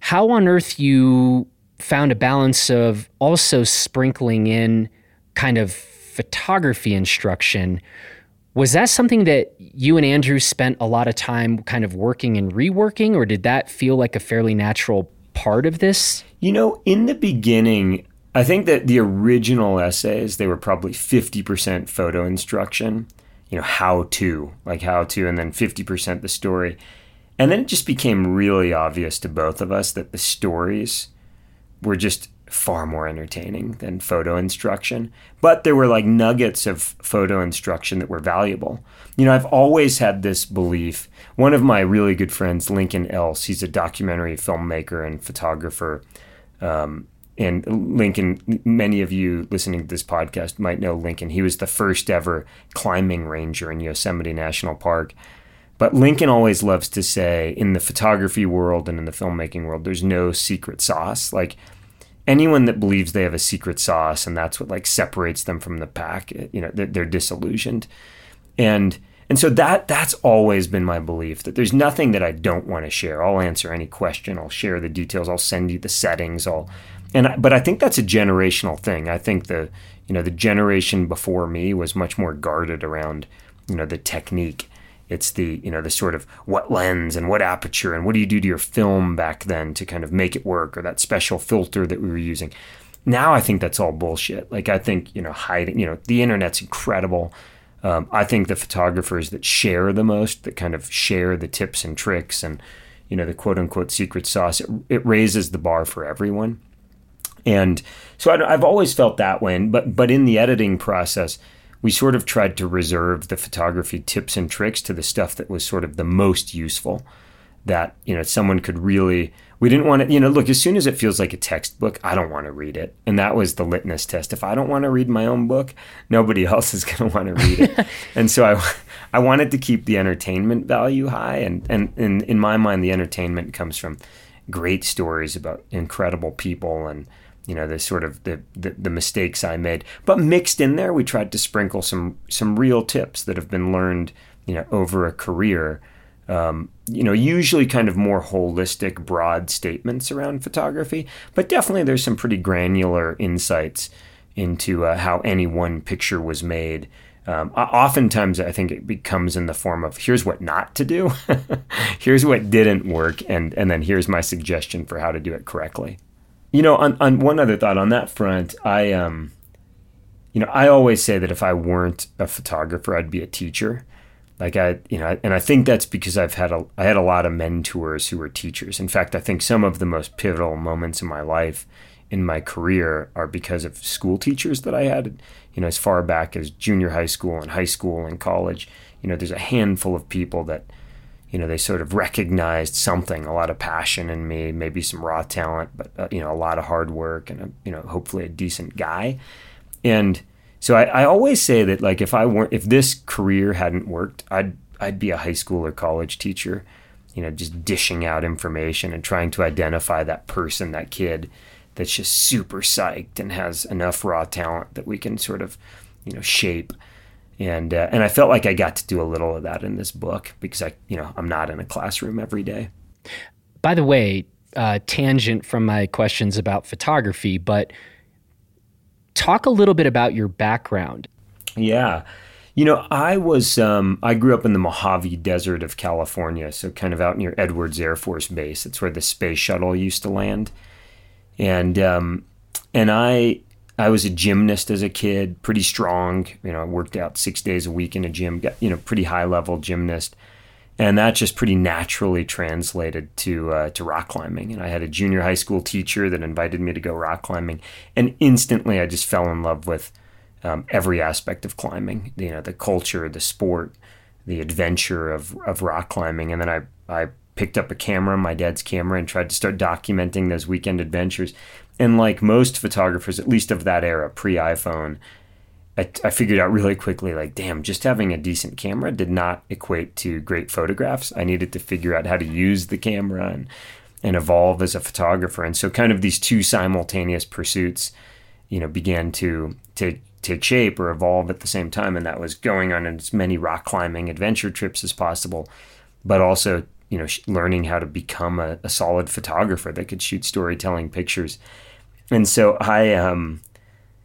how on earth you found a balance of also sprinkling in kind of photography instruction. Was that something that you and Andrew spent a lot of time kind of working and reworking, or did that feel like a fairly natural part of this? You know, in the beginning, I think that the original essays, they were probably 50% photo instruction, you know, how to, like how to, and then 50% the story. And then it just became really obvious to both of us that the stories were just far more entertaining than photo instruction. But there were like nuggets of photo instruction that were valuable. You know, I've always had this belief. One of my really good friends, Lincoln Els, he's a documentary filmmaker and photographer. Um, and Lincoln, many of you listening to this podcast might know Lincoln. He was the first ever climbing ranger in Yosemite National Park. But Lincoln always loves to say in the photography world and in the filmmaking world, there's no secret sauce. Like anyone that believes they have a secret sauce and that's what like separates them from the pack, eh, you know, they're, they're disillusioned. And and so that that's always been my belief that there's nothing that I don't want to share. I'll answer any question. I'll share the details. I'll send you the settings. I'll and but I think that's a generational thing. I think the you know the generation before me was much more guarded around you know the technique it's the you know the sort of what lens and what aperture and what do you do to your film back then to kind of make it work or that special filter that we were using. Now I think that's all bullshit. Like I think you know hiding you know the internet's incredible. Um, I think the photographers that share the most, that kind of share the tips and tricks and you know the quote unquote secret sauce, it, it raises the bar for everyone. And so I, I've always felt that way. But but in the editing process, we sort of tried to reserve the photography tips and tricks to the stuff that was sort of the most useful that you know someone could really we didn't want to you know look as soon as it feels like a textbook i don't want to read it and that was the litmus test if i don't want to read my own book nobody else is going to want to read it and so i i wanted to keep the entertainment value high and and in, in my mind the entertainment comes from great stories about incredible people and you know the sort of the, the, the mistakes I made. But mixed in there, we tried to sprinkle some some real tips that have been learned you know over a career. Um, you know, usually kind of more holistic, broad statements around photography, but definitely there's some pretty granular insights into uh, how any one picture was made. Um, oftentimes, I think it becomes in the form of here's what not to do, here's what didn't work, and and then here's my suggestion for how to do it correctly. You know, on, on one other thought on that front, I um, you know, I always say that if I weren't a photographer, I'd be a teacher. Like I, you know, and I think that's because I've had a I had a lot of mentors who were teachers. In fact, I think some of the most pivotal moments in my life, in my career, are because of school teachers that I had. You know, as far back as junior high school and high school and college. You know, there's a handful of people that you know, they sort of recognized something, a lot of passion in me, maybe some raw talent, but uh, you know, a lot of hard work and a, you know, hopefully a decent guy. And so I, I always say that like if I weren't if this career hadn't worked, I'd I'd be a high school or college teacher, you know, just dishing out information and trying to identify that person, that kid that's just super psyched and has enough raw talent that we can sort of, you know, shape and uh, and I felt like I got to do a little of that in this book because I you know I'm not in a classroom every day. By the way, uh, tangent from my questions about photography, but talk a little bit about your background. Yeah. You know, I was um, I grew up in the Mojave Desert of California, so kind of out near Edwards Air Force Base. It's where the space shuttle used to land, and um, and I I was a gymnast as a kid, pretty strong. You know, I worked out six days a week in a gym. Got you know, pretty high level gymnast, and that just pretty naturally translated to uh, to rock climbing. And I had a junior high school teacher that invited me to go rock climbing, and instantly I just fell in love with um, every aspect of climbing. You know, the culture, the sport, the adventure of of rock climbing. And then I I picked up a camera, my dad's camera, and tried to start documenting those weekend adventures. And like most photographers, at least of that era, pre iPhone, I, I, figured out really quickly like, damn, just having a decent camera did not equate to great photographs. I needed to figure out how to use the camera and, and evolve as a photographer. And so, kind of these two simultaneous pursuits, you know, began to, to take shape or evolve at the same time. And that was going on as many rock climbing adventure trips as possible, but also you know, learning how to become a, a, solid photographer that could shoot storytelling pictures. And so I, um,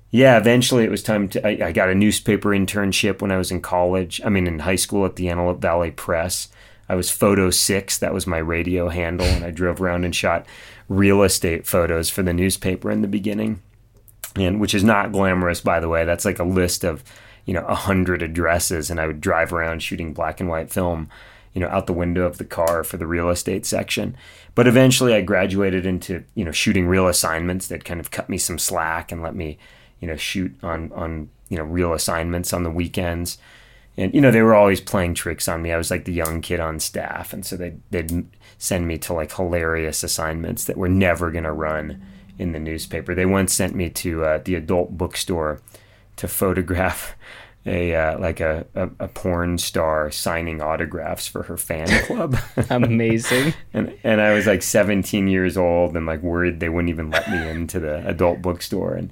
yeah, eventually it was time to, I, I, got a newspaper internship when I was in college. I mean, in high school at the Antelope Valley Press. I was photo six. That was my radio handle. And I drove around and shot real estate photos for the newspaper in the beginning. And which is not glamorous, by the way. That's like a list of, you know, a hundred addresses. And I would drive around shooting black and white film you know, out the window of the car for the real estate section. But eventually I graduated into, you know, shooting real assignments that kind of cut me some slack and let me, you know, shoot on, on, you know, real assignments on the weekends. And, you know, they were always playing tricks on me. I was like the young kid on staff. And so they'd, they'd send me to like hilarious assignments that were never going to run in the newspaper. They once sent me to uh, the adult bookstore to photograph a uh, like a, a, a, porn star signing autographs for her fan club. Amazing. and and I was like 17 years old and like worried they wouldn't even let me into the adult bookstore and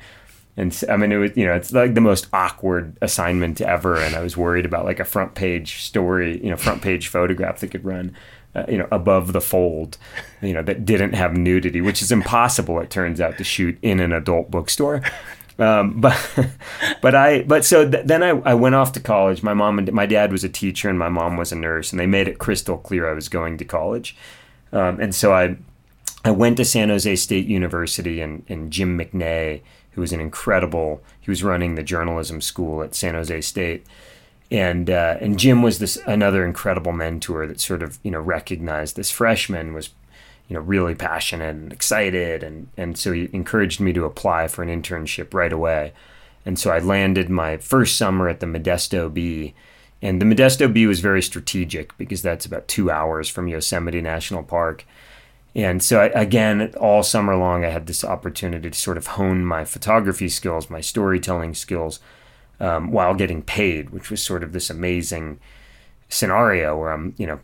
and I mean it was you know it's like the most awkward assignment ever and I was worried about like a front page story you know front page photograph that could run uh, you know above the fold you know that didn't have nudity which is impossible it turns out to shoot in an adult bookstore um, but but I but so th- then I, I went off to college. My mom and my dad was a teacher and my mom was a nurse, and they made it crystal clear I was going to college. Um, and so I I went to San Jose State University and, and Jim McNay, who was an incredible he was running the journalism school at San Jose State. And uh, and Jim was this another incredible mentor that sort of you know recognized this freshman was you know, really passionate and excited. And, and so he encouraged me to apply for an internship right away. And so I landed my first summer at the Modesto Bee. And the Modesto Bee was very strategic because that's about two hours from Yosemite National Park. And so, I, again, all summer long, I had this opportunity to sort of hone my photography skills, my storytelling skills, um, while getting paid, which was sort of this amazing scenario where I'm, you know,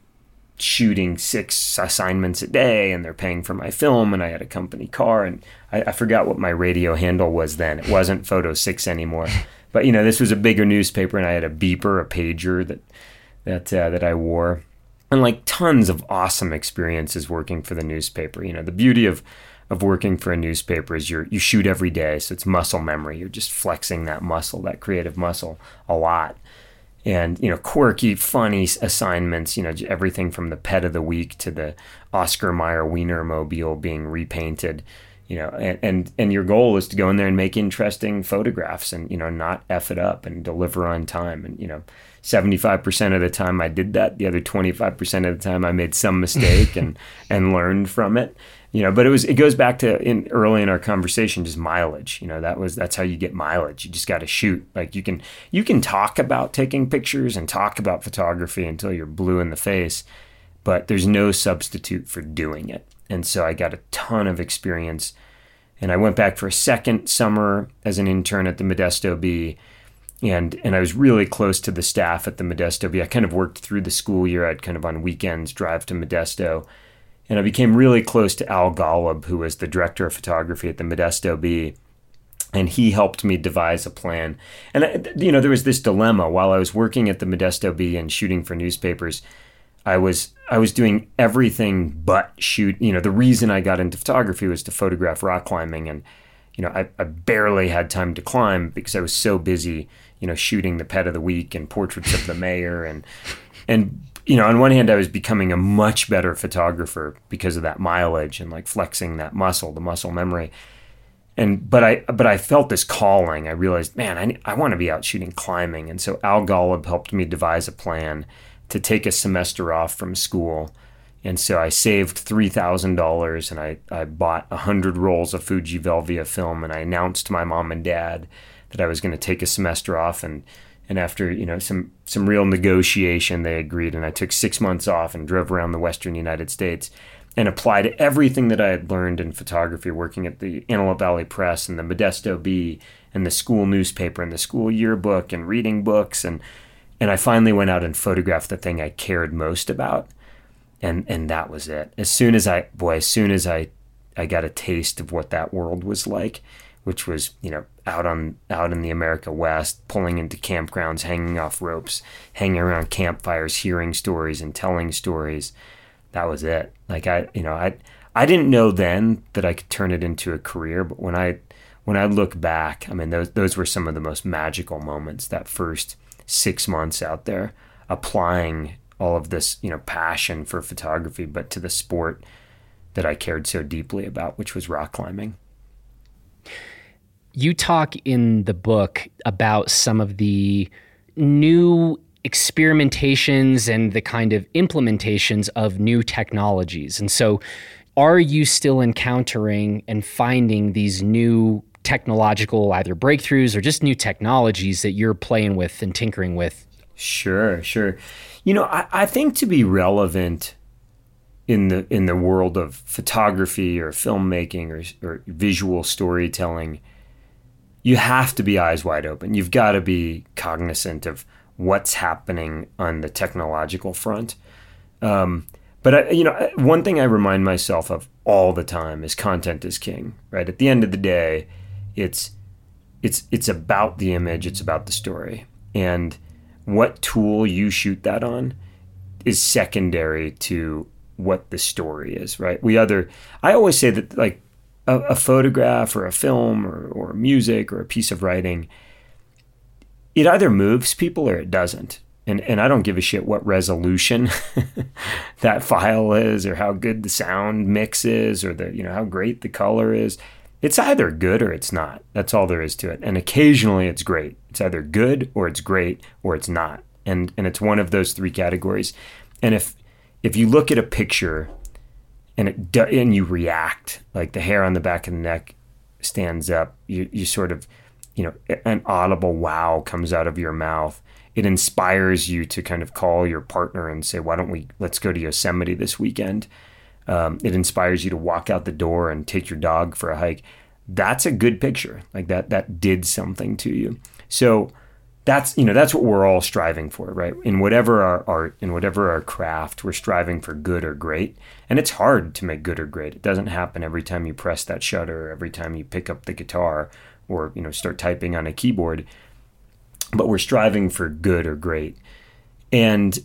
shooting six assignments a day and they're paying for my film and I had a company car and I, I, forgot what my radio handle was then. It wasn't Photo Six anymore. But you know, this was a bigger newspaper and I had a beeper, a pager that that uh, that I wore. And like tons of awesome experiences working for the newspaper. You know, the beauty of of working for a newspaper is you you shoot every day, so it's muscle memory. You're just flexing that muscle, that creative muscle a lot and you know quirky funny assignments you know everything from the pet of the week to the Oscar Mayer Wienermobile being repainted you know and, and and your goal is to go in there and make interesting photographs and you know not f it up and deliver on time. And you know 75% of the time I did that the other 25% of the time I made some mistake and and learned from it you know but it was it goes back to in early in our conversation just mileage you know that was that's how you get mileage you just got to shoot like you can you can talk about taking pictures and talk about photography until you're blue in the face but there's no substitute for doing it. And so I got a ton of experience. And I went back for a second summer as an intern at the Modesto Bee. And, and I was really close to the staff at the Modesto Bee. I kind of worked through the school year. I'd kind of on weekends drive to Modesto. And I became really close to Al Golub, who was the director of photography at the Modesto Bee and he helped me devise a plan. And uh, you know, there was this dilemma while I was working at the Modesto Bee and shooting for newspapers. I was I was doing everything but shoot. You know, the reason I got into photography was to photograph rock climbing, and you know, I, I barely had time to climb because I was so busy. You know, shooting the pet of the week and portraits of the mayor, and and you know, on one hand, I was becoming a much better photographer because of that mileage and like flexing that muscle, the muscle memory and but I but I felt this calling. I realized, man, I I want to be out shooting climbing, and so Al Golub helped me devise a plan to take a semester off from school. And so I saved three thousand dollars, and I I bought hundred rolls of Fuji Velvia film, and I announced to my mom and dad that I was going to take a semester off, and and after you know some some real negotiation, they agreed, and I took six months off and drove around the Western United States and applied everything that I had learned in photography working at the Antelope Valley Press and the Modesto Bee and the school newspaper and the school yearbook and reading books and and I finally went out and photographed the thing I cared most about and and that was it. As soon as I boy, as soon as I I got a taste of what that world was like, which was, you know, out on out in the America West, pulling into campgrounds, hanging off ropes, hanging around campfires, hearing stories and telling stories that was it. Like I, you know, I I didn't know then that I could turn it into a career, but when I when I look back, I mean those those were some of the most magical moments. That first six months out there, applying all of this, you know, passion for photography, but to the sport that I cared so deeply about, which was rock climbing. You talk in the book about some of the new experimentations and the kind of implementations of new technologies. And so, are you still encountering and finding these new technological either breakthroughs or just new technologies that you're playing with and tinkering with? Sure, sure. You know, I, I think to be relevant in the in the world of photography or filmmaking or, or visual storytelling, you have to be eyes wide open. You've got to be cognizant of what's happening on the technological front. Um, but I, you know, one thing I remind myself of all the time is content is king. Right at the end of the day, it's it's it's about the image, it's about the story, and what tool you shoot that on is secondary to what the story is. Right? We other I always say that like a, a photograph or a film or, or music or a piece of writing it either moves people or it doesn't. And, and I don't give a shit what resolution that file is or how good the sound mix is or the you know how great the color is. It's either good or it's not. That's all there is to it. And occasionally it's great. It's either good or it's great or it's not. And and it's one of those three categories. And if if you look at a picture and it do, and you react like the hair on the back of the neck stands up, you you sort of you know, an audible wow comes out of your mouth. It inspires you to kind of call your partner and say, "Why don't we let's go to Yosemite this weekend?" Um, it inspires you to walk out the door and take your dog for a hike. That's a good picture. Like that, that did something to you. So that's you know that's what we're all striving for, right? In whatever our art, in whatever our craft, we're striving for good or great. And it's hard to make good or great. It doesn't happen every time you press that shutter, every time you pick up the guitar or you know start typing on a keyboard but we're striving for good or great and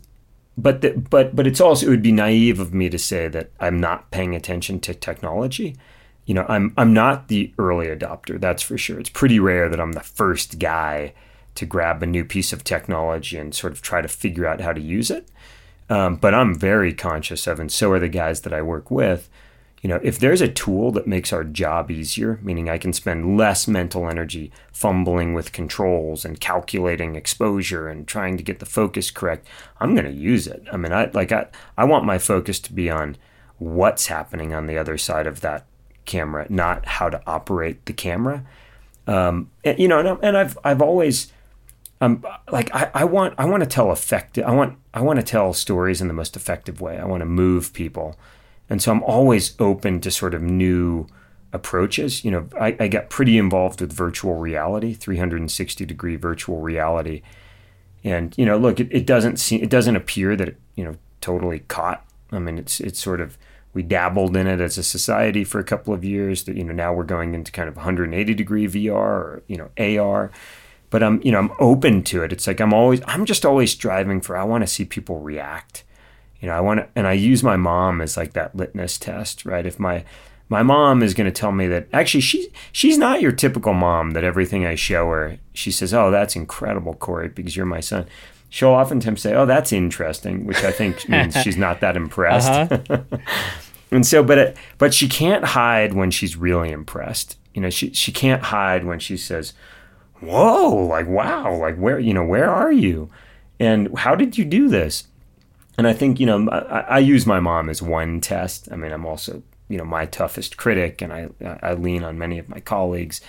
but the, but but it's also it would be naive of me to say that I'm not paying attention to technology you know I'm I'm not the early adopter that's for sure it's pretty rare that I'm the first guy to grab a new piece of technology and sort of try to figure out how to use it um, but I'm very conscious of and so are the guys that I work with you know, if there's a tool that makes our job easier, meaning I can spend less mental energy fumbling with controls and calculating exposure and trying to get the focus correct, I'm going to use it. I mean, I like I I want my focus to be on what's happening on the other side of that camera, not how to operate the camera. Um, and, you know, and, and I've I've always um, like I, I want I want to tell effective I want I want to tell stories in the most effective way. I want to move people, and so I'm always open to sort of new approaches. You know, I, I got pretty involved with virtual reality, 360 degree virtual reality, and you know, look, it, it doesn't seem it doesn't appear that it you know totally caught. I mean, it's it's sort of we dabbled in it as a society for a couple of years. That you know now we're going into kind of 180 degree VR or you know AR but I'm you know I'm open to it. It's like I'm always I'm just always striving for I want to see people react. You know, I want to and I use my mom as like that litmus test, right? If my my mom is going to tell me that actually she's she's not your typical mom that everything I show her she says, "Oh, that's incredible, Corey, because you're my son." She'll oftentimes say, "Oh, that's interesting," which I think means she's not that impressed. Uh-huh. and so, but it, but she can't hide when she's really impressed. You know, she she can't hide when she says, whoa, like, wow, like, where, you know, where are you? And how did you do this? And I think, you know, I, I use my mom as one test. I mean, I'm also, you know, my toughest critic, and I, I lean on many of my colleagues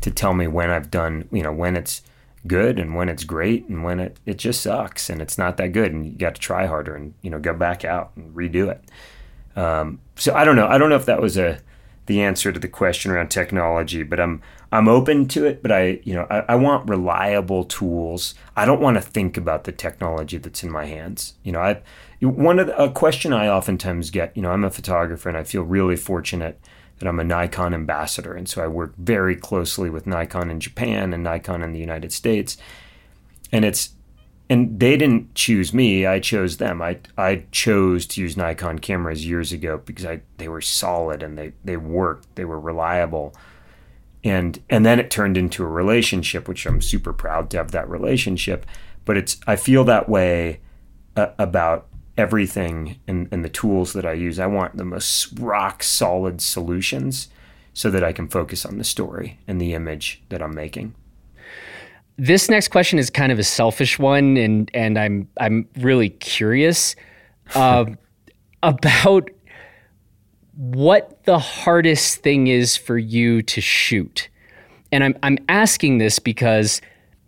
to tell me when I've done, you know, when it's good and when it's great and when it, it just sucks and it's not that good and you got to try harder and, you know, go back out and redo it. Um, so I don't know. I don't know if that was a, the answer to the question around technology, but I'm I'm open to it. But I you know I, I want reliable tools. I don't want to think about the technology that's in my hands. You know, I one of the, a question I oftentimes get. You know, I'm a photographer and I feel really fortunate that I'm a Nikon ambassador, and so I work very closely with Nikon in Japan and Nikon in the United States, and it's and they didn't choose me. I chose them. I I chose to use Nikon cameras years ago because I they were solid and they they worked. They were reliable. And and then it turned into a relationship, which I'm super proud to have that relationship. But it's I feel that way uh, about everything and, and the tools that I use. I want the most rock solid solutions so that I can focus on the story and the image that I'm making. This next question is kind of a selfish one, and and I'm I'm really curious uh, about what the hardest thing is for you to shoot. And I'm I'm asking this because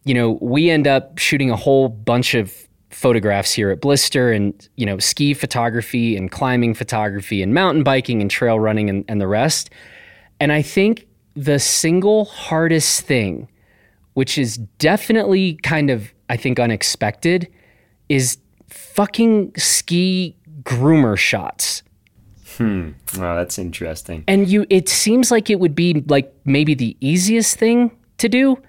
you know we end up shooting a whole bunch of photographs here at Blister and you know ski photography and climbing photography and mountain biking and trail running and, and the rest. And I think the single hardest thing which is definitely kind of, I think, unexpected, is fucking ski groomer shots. Hmm. Wow, that's interesting. And you, it seems like it would be like maybe the easiest thing to do.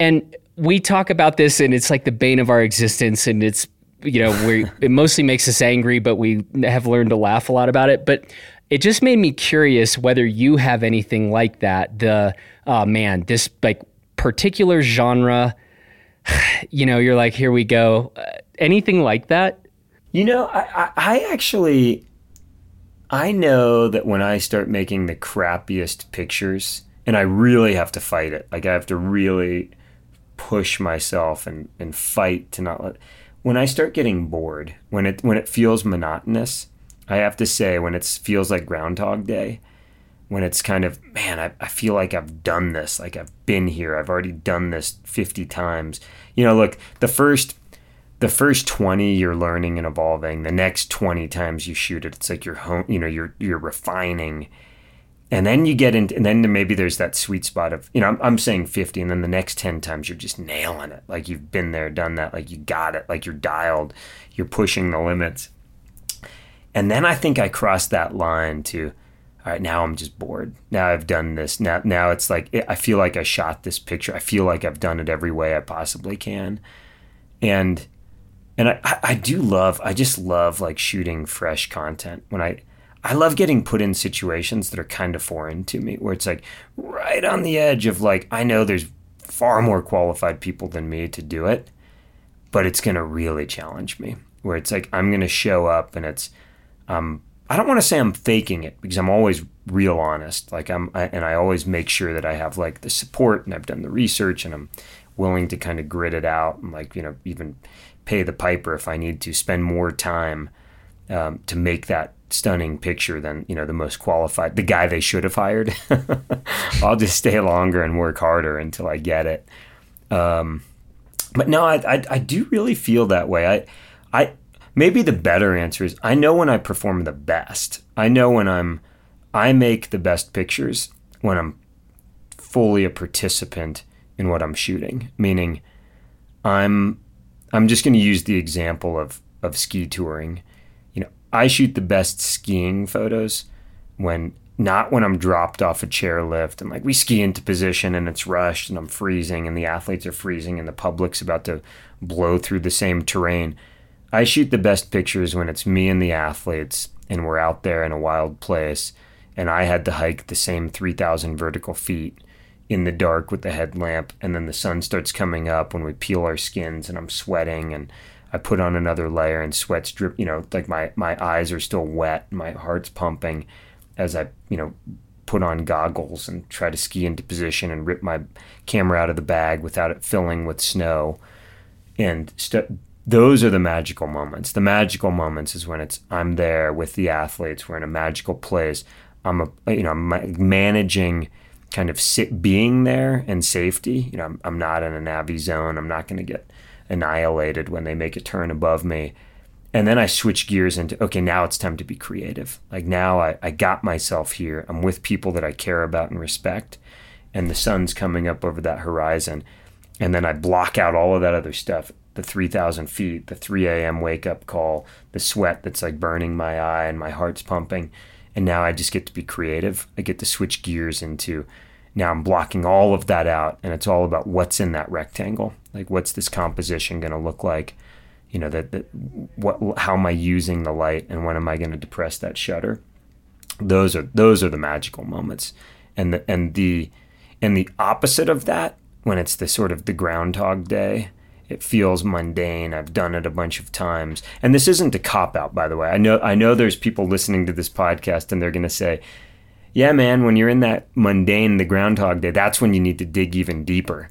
And we talk about this, and it's like the bane of our existence, and it's you know we it mostly makes us angry, but we have learned to laugh a lot about it. But it just made me curious whether you have anything like that. The oh man, this like particular genre, you know, you're like, here we go. Uh, anything like that? You know, I, I, I actually, I know that when I start making the crappiest pictures, and I really have to fight it, like I have to really push myself and, and fight to not let. When I start getting bored, when it when it feels monotonous, I have to say when it feels like Groundhog Day, when it's kind of man I, I feel like i've done this like i've been here i've already done this 50 times you know look the first the first 20 you're learning and evolving the next 20 times you shoot it it's like you're home you know you're you're refining and then you get into and then maybe there's that sweet spot of you know I'm, I'm saying 50 and then the next 10 times you're just nailing it like you've been there done that like you got it like you're dialed you're pushing the limits and then i think i crossed that line to all right, now I'm just bored. Now I've done this. Now, now it's like I feel like I shot this picture. I feel like I've done it every way I possibly can, and and I, I do love. I just love like shooting fresh content when I. I love getting put in situations that are kind of foreign to me, where it's like right on the edge of like I know there's far more qualified people than me to do it, but it's gonna really challenge me. Where it's like I'm gonna show up and it's um I don't want to say I'm faking it because I'm always real honest. Like I'm, I, and I always make sure that I have like the support and I've done the research and I'm willing to kind of grit it out and like you know even pay the piper if I need to spend more time um, to make that stunning picture than you know the most qualified, the guy they should have hired. I'll just stay longer and work harder until I get it. Um, but no, I, I, I do really feel that way. I, I maybe the better answer is I know when I perform the best. I know when I'm I make the best pictures when I'm fully a participant in what I'm shooting. Meaning, I'm I'm just going to use the example of of ski touring. You know, I shoot the best skiing photos when not when I'm dropped off a chairlift and like we ski into position and it's rushed and I'm freezing and the athletes are freezing and the public's about to blow through the same terrain. I shoot the best pictures when it's me and the athletes and we're out there in a wild place and I had to hike the same 3,000 vertical feet in the dark with the headlamp and then the sun starts coming up when we peel our skins and I'm sweating and I put on another layer and sweat's drip, you know, like my, my eyes are still wet, my heart's pumping as I, you know, put on goggles and try to ski into position and rip my camera out of the bag without it filling with snow. And st- those are the magical moments. The magical moments is when it's I'm there with the athletes. We're in a magical place. I'm a you know I'm managing kind of sit, being there and safety. You know I'm, I'm not in an avy zone. I'm not going to get annihilated when they make a turn above me and then I switch gears into okay, now it's time to be creative. Like now I, I got myself here. I'm with people that I care about and respect, and the sun's coming up over that horizon. And then I block out all of that other stuff the 3,000 feet, the 3 a.m. wake up call, the sweat that's like burning my eye and my heart's pumping. And now I just get to be creative. I get to switch gears into now I'm blocking all of that out, and it's all about what's in that rectangle. Like, what's this composition going to look like? you know that, that what how am I using the light and when am I going to depress that shutter those are those are the magical moments and the and the and the opposite of that when it's the sort of the groundhog day it feels mundane. I've done it a bunch of times. And this isn't a cop out by the way. I know i know there's people listening to this podcast and they're going to say yeah man when you're in that mundane the groundhog day that's when you need to dig even deeper.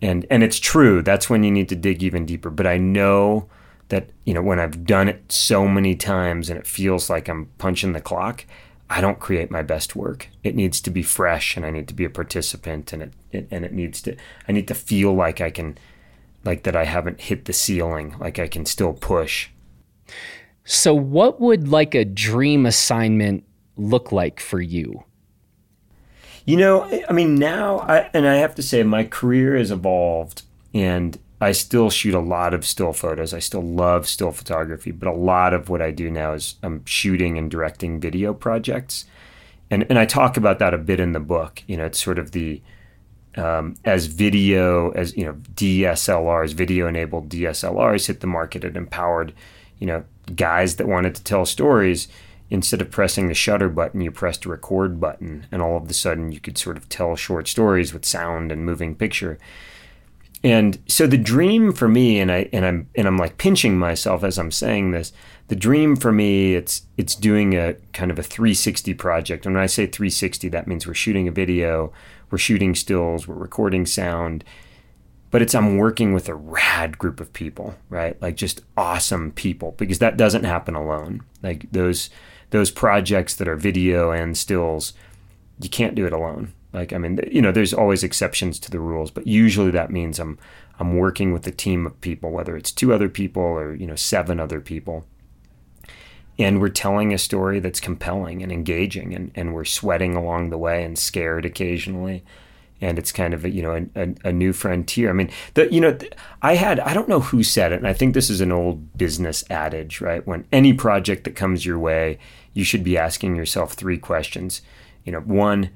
And and it's true that's when you need to dig even deeper. But i know that you know when i've done it so many times and it feels like i'm punching the clock i don't create my best work. It needs to be fresh and i need to be a participant and it, it and it needs to i need to feel like i can like that i haven't hit the ceiling like i can still push so what would like a dream assignment look like for you you know, I mean, now, I, and I have to say, my career has evolved, and I still shoot a lot of still photos. I still love still photography, but a lot of what I do now is I'm shooting and directing video projects, and and I talk about that a bit in the book. You know, it's sort of the um, as video as you know DSLRs, video enabled DSLRs hit the market. It empowered you know guys that wanted to tell stories instead of pressing the shutter button, you pressed a record button, and all of a sudden you could sort of tell short stories with sound and moving picture. And so the dream for me, and I and I'm and I'm like pinching myself as I'm saying this. The dream for me, it's it's doing a kind of a 360 project. And when I say 360, that means we're shooting a video, we're shooting stills, we're recording sound, but it's I'm working with a rad group of people, right? Like just awesome people, because that doesn't happen alone. Like those those projects that are video and stills, you can't do it alone. Like I mean, you know, there's always exceptions to the rules, but usually that means I'm I'm working with a team of people, whether it's two other people or you know seven other people, and we're telling a story that's compelling and engaging, and and we're sweating along the way and scared occasionally, and it's kind of a, you know a, a, a, new frontier. I mean, the you know I had I don't know who said it, and I think this is an old business adage, right? When any project that comes your way, you should be asking yourself three questions. You know, one,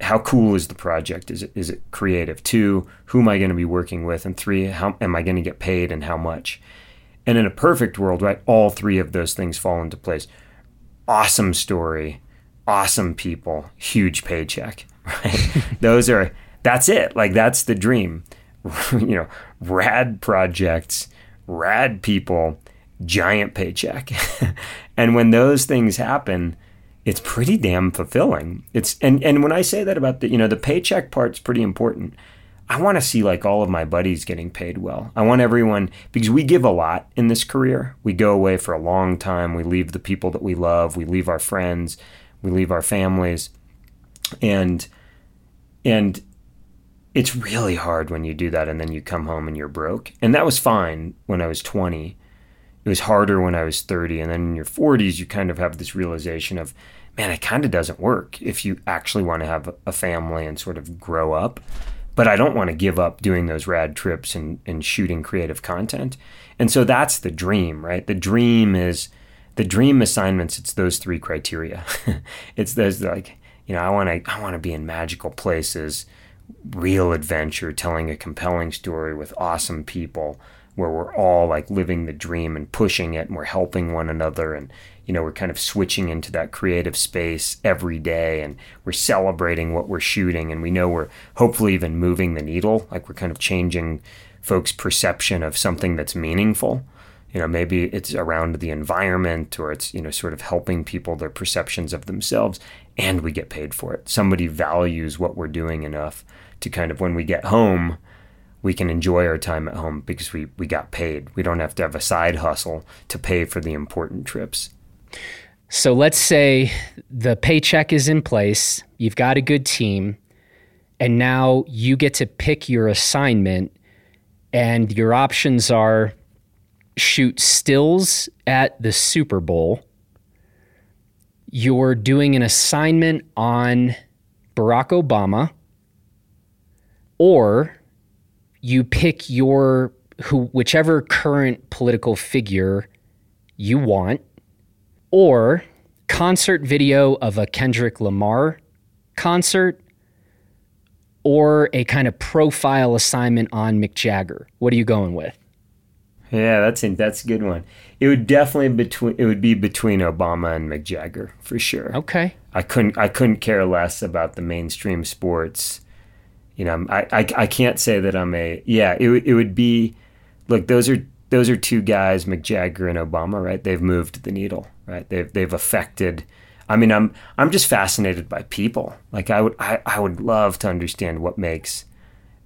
how cool is the project? Is it is it creative? Two, who am I going to be working with? And three, how am I going to get paid and how much? And in a perfect world, right, all three of those things fall into place. Awesome story, awesome people, huge paycheck, right? those are that's it. Like that's the dream. you know, rad projects, rad people, giant paycheck. and when those things happen, it's pretty damn fulfilling. It's and and when I say that about the you know the paycheck part's pretty important. I want to see like all of my buddies getting paid well. I want everyone because we give a lot in this career. We go away for a long time. We leave the people that we love. We leave our friends. We leave our families. And and it's really hard when you do that and then you come home and you're broke. And that was fine when I was 20. It was harder when I was 30. And then in your 40s, you kind of have this realization of, man, it kind of doesn't work if you actually want to have a family and sort of grow up. But I don't want to give up doing those rad trips and, and shooting creative content. And so that's the dream, right? The dream is the dream assignments, it's those three criteria. it's those like, you know, I want to I want to be in magical places real adventure, telling a compelling story with awesome people where we're all like living the dream and pushing it and we're helping one another and you know we're kind of switching into that creative space every day and we're celebrating what we're shooting and we know we're hopefully even moving the needle. Like we're kind of changing folks perception of something that's meaningful. You know maybe it's around the environment or it's you know sort of helping people their perceptions of themselves and we get paid for it. Somebody values what we're doing enough to kind of when we get home we can enjoy our time at home because we we got paid. We don't have to have a side hustle to pay for the important trips so let's say the paycheck is in place you've got a good team and now you get to pick your assignment and your options are shoot stills at the Super Bowl. You're doing an assignment on Barack Obama, or you pick your who whichever current political figure you want, or concert video of a Kendrick Lamar concert, or a kind of profile assignment on Mick Jagger. What are you going with? Yeah, that's a, that's a good one. It would definitely between it would be between Obama and Mick Jagger for sure. Okay. I couldn't I couldn't care less about the mainstream sports. You know, I I, I can't say that I'm a yeah. It it would be, look those are those are two guys, Mick Jagger and Obama, right? They've moved the needle, right? They've they've affected. I mean, I'm I'm just fascinated by people. Like I would I, I would love to understand what makes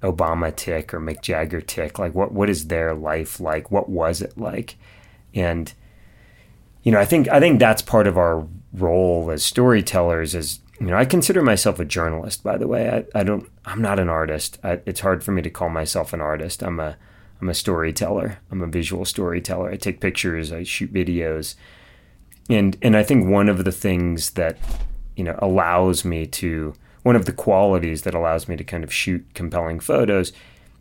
Obama tick or Mick Jagger tick? Like, what what is their life like? What was it like? And you know, I think I think that's part of our role as storytellers. Is you know, I consider myself a journalist. By the way, I, I don't. I'm not an artist. I, it's hard for me to call myself an artist. I'm a I'm a storyteller. I'm a visual storyteller. I take pictures. I shoot videos. And and I think one of the things that you know allows me to one of the qualities that allows me to kind of shoot compelling photos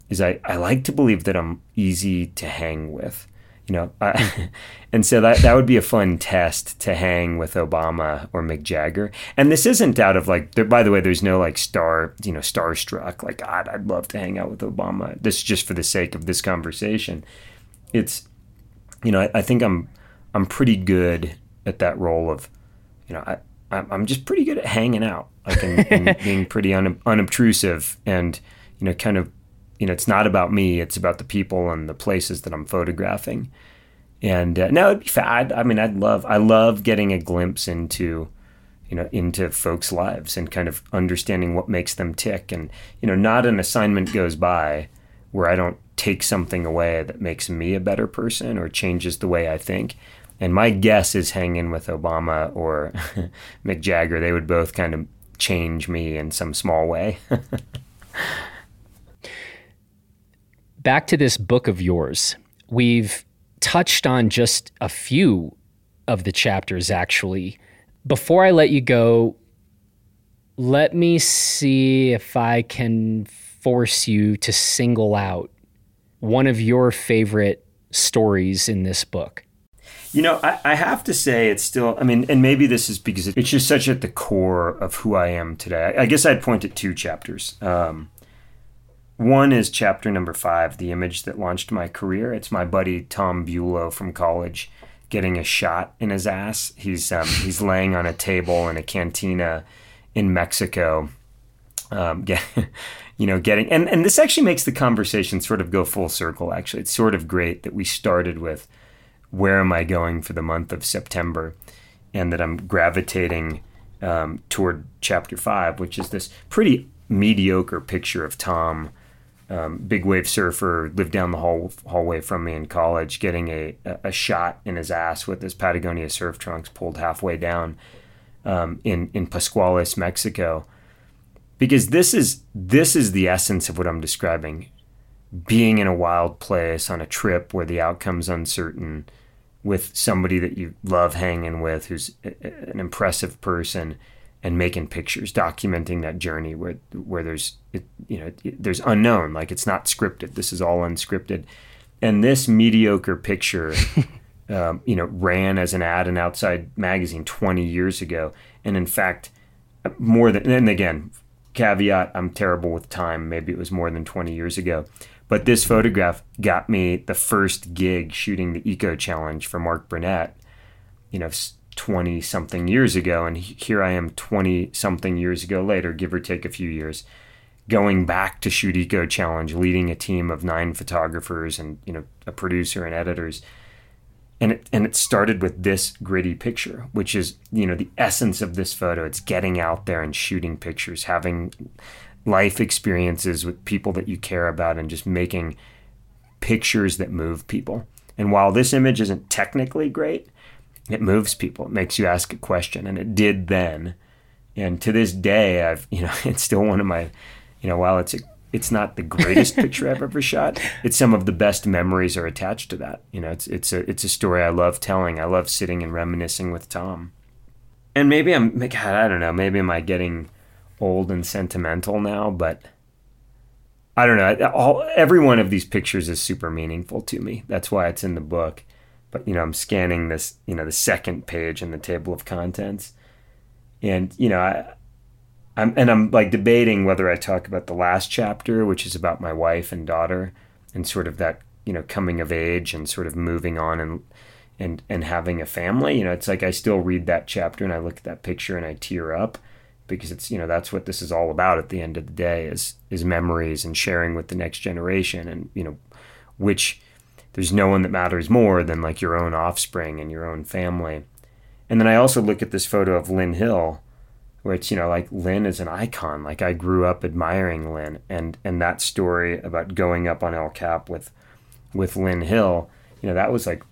is I, I like to believe that I'm easy to hang with. You know, I, and so that that would be a fun test to hang with Obama or Mick Jagger. And this isn't out of like. There, by the way, there's no like star, you know, starstruck. Like God, I'd love to hang out with Obama. This is just for the sake of this conversation. It's, you know, I, I think I'm I'm pretty good at that role of, you know, I I'm just pretty good at hanging out like and, and being pretty un, unobtrusive and you know kind of you know it's not about me it's about the people and the places that i'm photographing. And uh, now it'd be fad i mean i'd love i love getting a glimpse into you know into folks lives and kind of understanding what makes them tick. And you know not an assignment goes by where i don't take something away that makes me a better person or changes the way i think and my guess is hanging with obama or mick jagger they would both kind of change me in some small way. Back to this book of yours. We've touched on just a few of the chapters, actually. Before I let you go, let me see if I can force you to single out one of your favorite stories in this book. You know, I, I, have to say it's still, I mean, and maybe this is because it's just such at the core of who I am today. I, I guess I'd point at two chapters. Um, one is chapter number five, The Image That Launched My Career. It's my buddy Tom Bulow from college getting a shot in his ass. He's, um, he's laying on a table in a cantina in Mexico. Um, get, you know, getting, and, and this actually makes the conversation sort of go full circle, actually. It's sort of great that we started with where am I going for the month of September, and that I'm gravitating um, toward chapter five, which is this pretty mediocre picture of Tom, um, big wave surfer, lived down the hall, hallway from me in college, getting a, a shot in his ass with his Patagonia surf trunks pulled halfway down um, in in Pascuales, Mexico. because this is this is the essence of what I'm describing. Being in a wild place on a trip where the outcome's uncertain, with somebody that you love hanging with, who's an impressive person, and making pictures, documenting that journey where where there's you know there's unknown, like it's not scripted. This is all unscripted, and this mediocre picture. um, you know, ran as an ad in Outside Magazine 20 years ago, and in fact, more than and again, caveat: I'm terrible with time. Maybe it was more than 20 years ago, but this photograph got me the first gig shooting the Eco Challenge for Mark Burnett. You know, 20 something years ago, and here I am 20 something years ago later, give or take a few years, going back to shoot Eco Challenge, leading a team of nine photographers and you know a producer and editors. And it, and it started with this gritty picture, which is you know the essence of this photo. It's getting out there and shooting pictures, having life experiences with people that you care about and just making pictures that move people. And while this image isn't technically great, it moves people. It makes you ask a question, and it did then. And to this day, I've you know it's still one of my, you know, while it's a, it's not the greatest picture I've ever shot, it's some of the best memories are attached to that. You know, it's it's a it's a story I love telling. I love sitting and reminiscing with Tom. And maybe I'm God, I don't know. Maybe am I getting old and sentimental now, but I don't know. All every one of these pictures is super meaningful to me. That's why it's in the book. But you know, I'm scanning this, you know, the second page in the table of contents, and you know, I, I'm and I'm like debating whether I talk about the last chapter, which is about my wife and daughter, and sort of that you know coming of age and sort of moving on and and and having a family. You know, it's like I still read that chapter and I look at that picture and I tear up because it's you know that's what this is all about at the end of the day is is memories and sharing with the next generation and you know which there's no one that matters more than like your own offspring and your own family. And then i also look at this photo of lynn hill where it's you know like lynn is an icon. Like i grew up admiring lynn and and that story about going up on el cap with with lynn hill you know that was like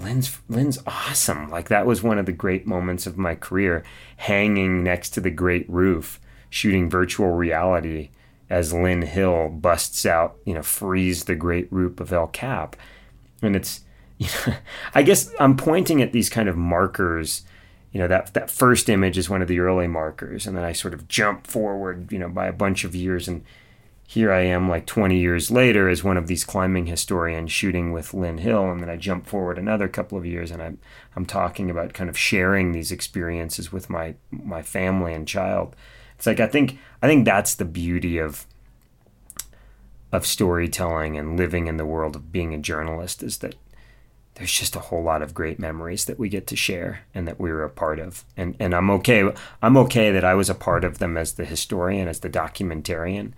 Lynn's Lynn's awesome. Like that was one of the great moments of my career, hanging next to the great roof, shooting virtual reality as Lynn Hill busts out, you know, frees the great roof of El Cap. And it's you know, I guess I'm pointing at these kind of markers. You know, that that first image is one of the early markers, and then I sort of jump forward, you know, by a bunch of years and here I am like 20 years later as one of these climbing historians shooting with Lynn Hill and then I jump forward another couple of years and I'm I'm talking about kind of sharing these experiences with my my family and child. It's like I think I think that's the beauty of of storytelling and living in the world of being a journalist is that there's just a whole lot of great memories that we get to share and that we were a part of. And and I'm okay I'm okay that I was a part of them as the historian, as the documentarian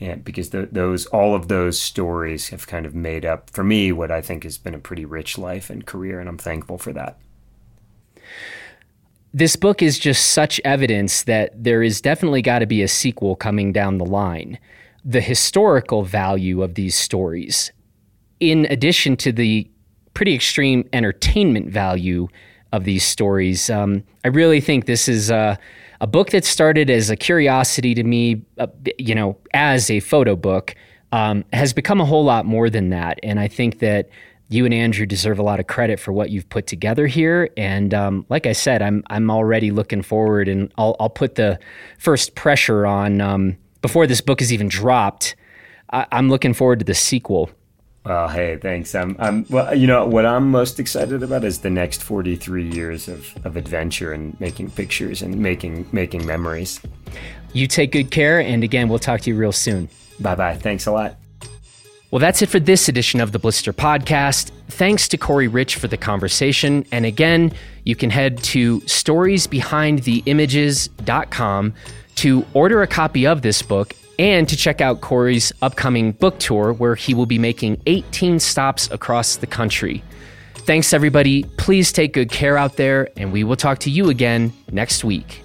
and because the, those all of those stories have kind of made up for me what I think has been a pretty rich life and career, and I'm thankful for that. This book is just such evidence that there is definitely got to be a sequel coming down the line. The historical value of these stories, in addition to the pretty extreme entertainment value of these stories, um, I really think this is. Uh, a book that started as a curiosity to me, uh, you know, as a photo book, um, has become a whole lot more than that. And I think that you and Andrew deserve a lot of credit for what you've put together here. And um, like I said, I'm I'm already looking forward, and I'll I'll put the first pressure on um, before this book is even dropped. I, I'm looking forward to the sequel. Well, hey, thanks. I'm, I'm, well, you know, what I'm most excited about is the next 43 years of, of adventure and making pictures and making, making memories. You take good care. And again, we'll talk to you real soon. Bye bye. Thanks a lot. Well, that's it for this edition of the Blister Podcast. Thanks to Corey Rich for the conversation. And again, you can head to storiesbehindtheimages.com to order a copy of this book and to check out Corey's upcoming book tour, where he will be making 18 stops across the country. Thanks, everybody. Please take good care out there, and we will talk to you again next week.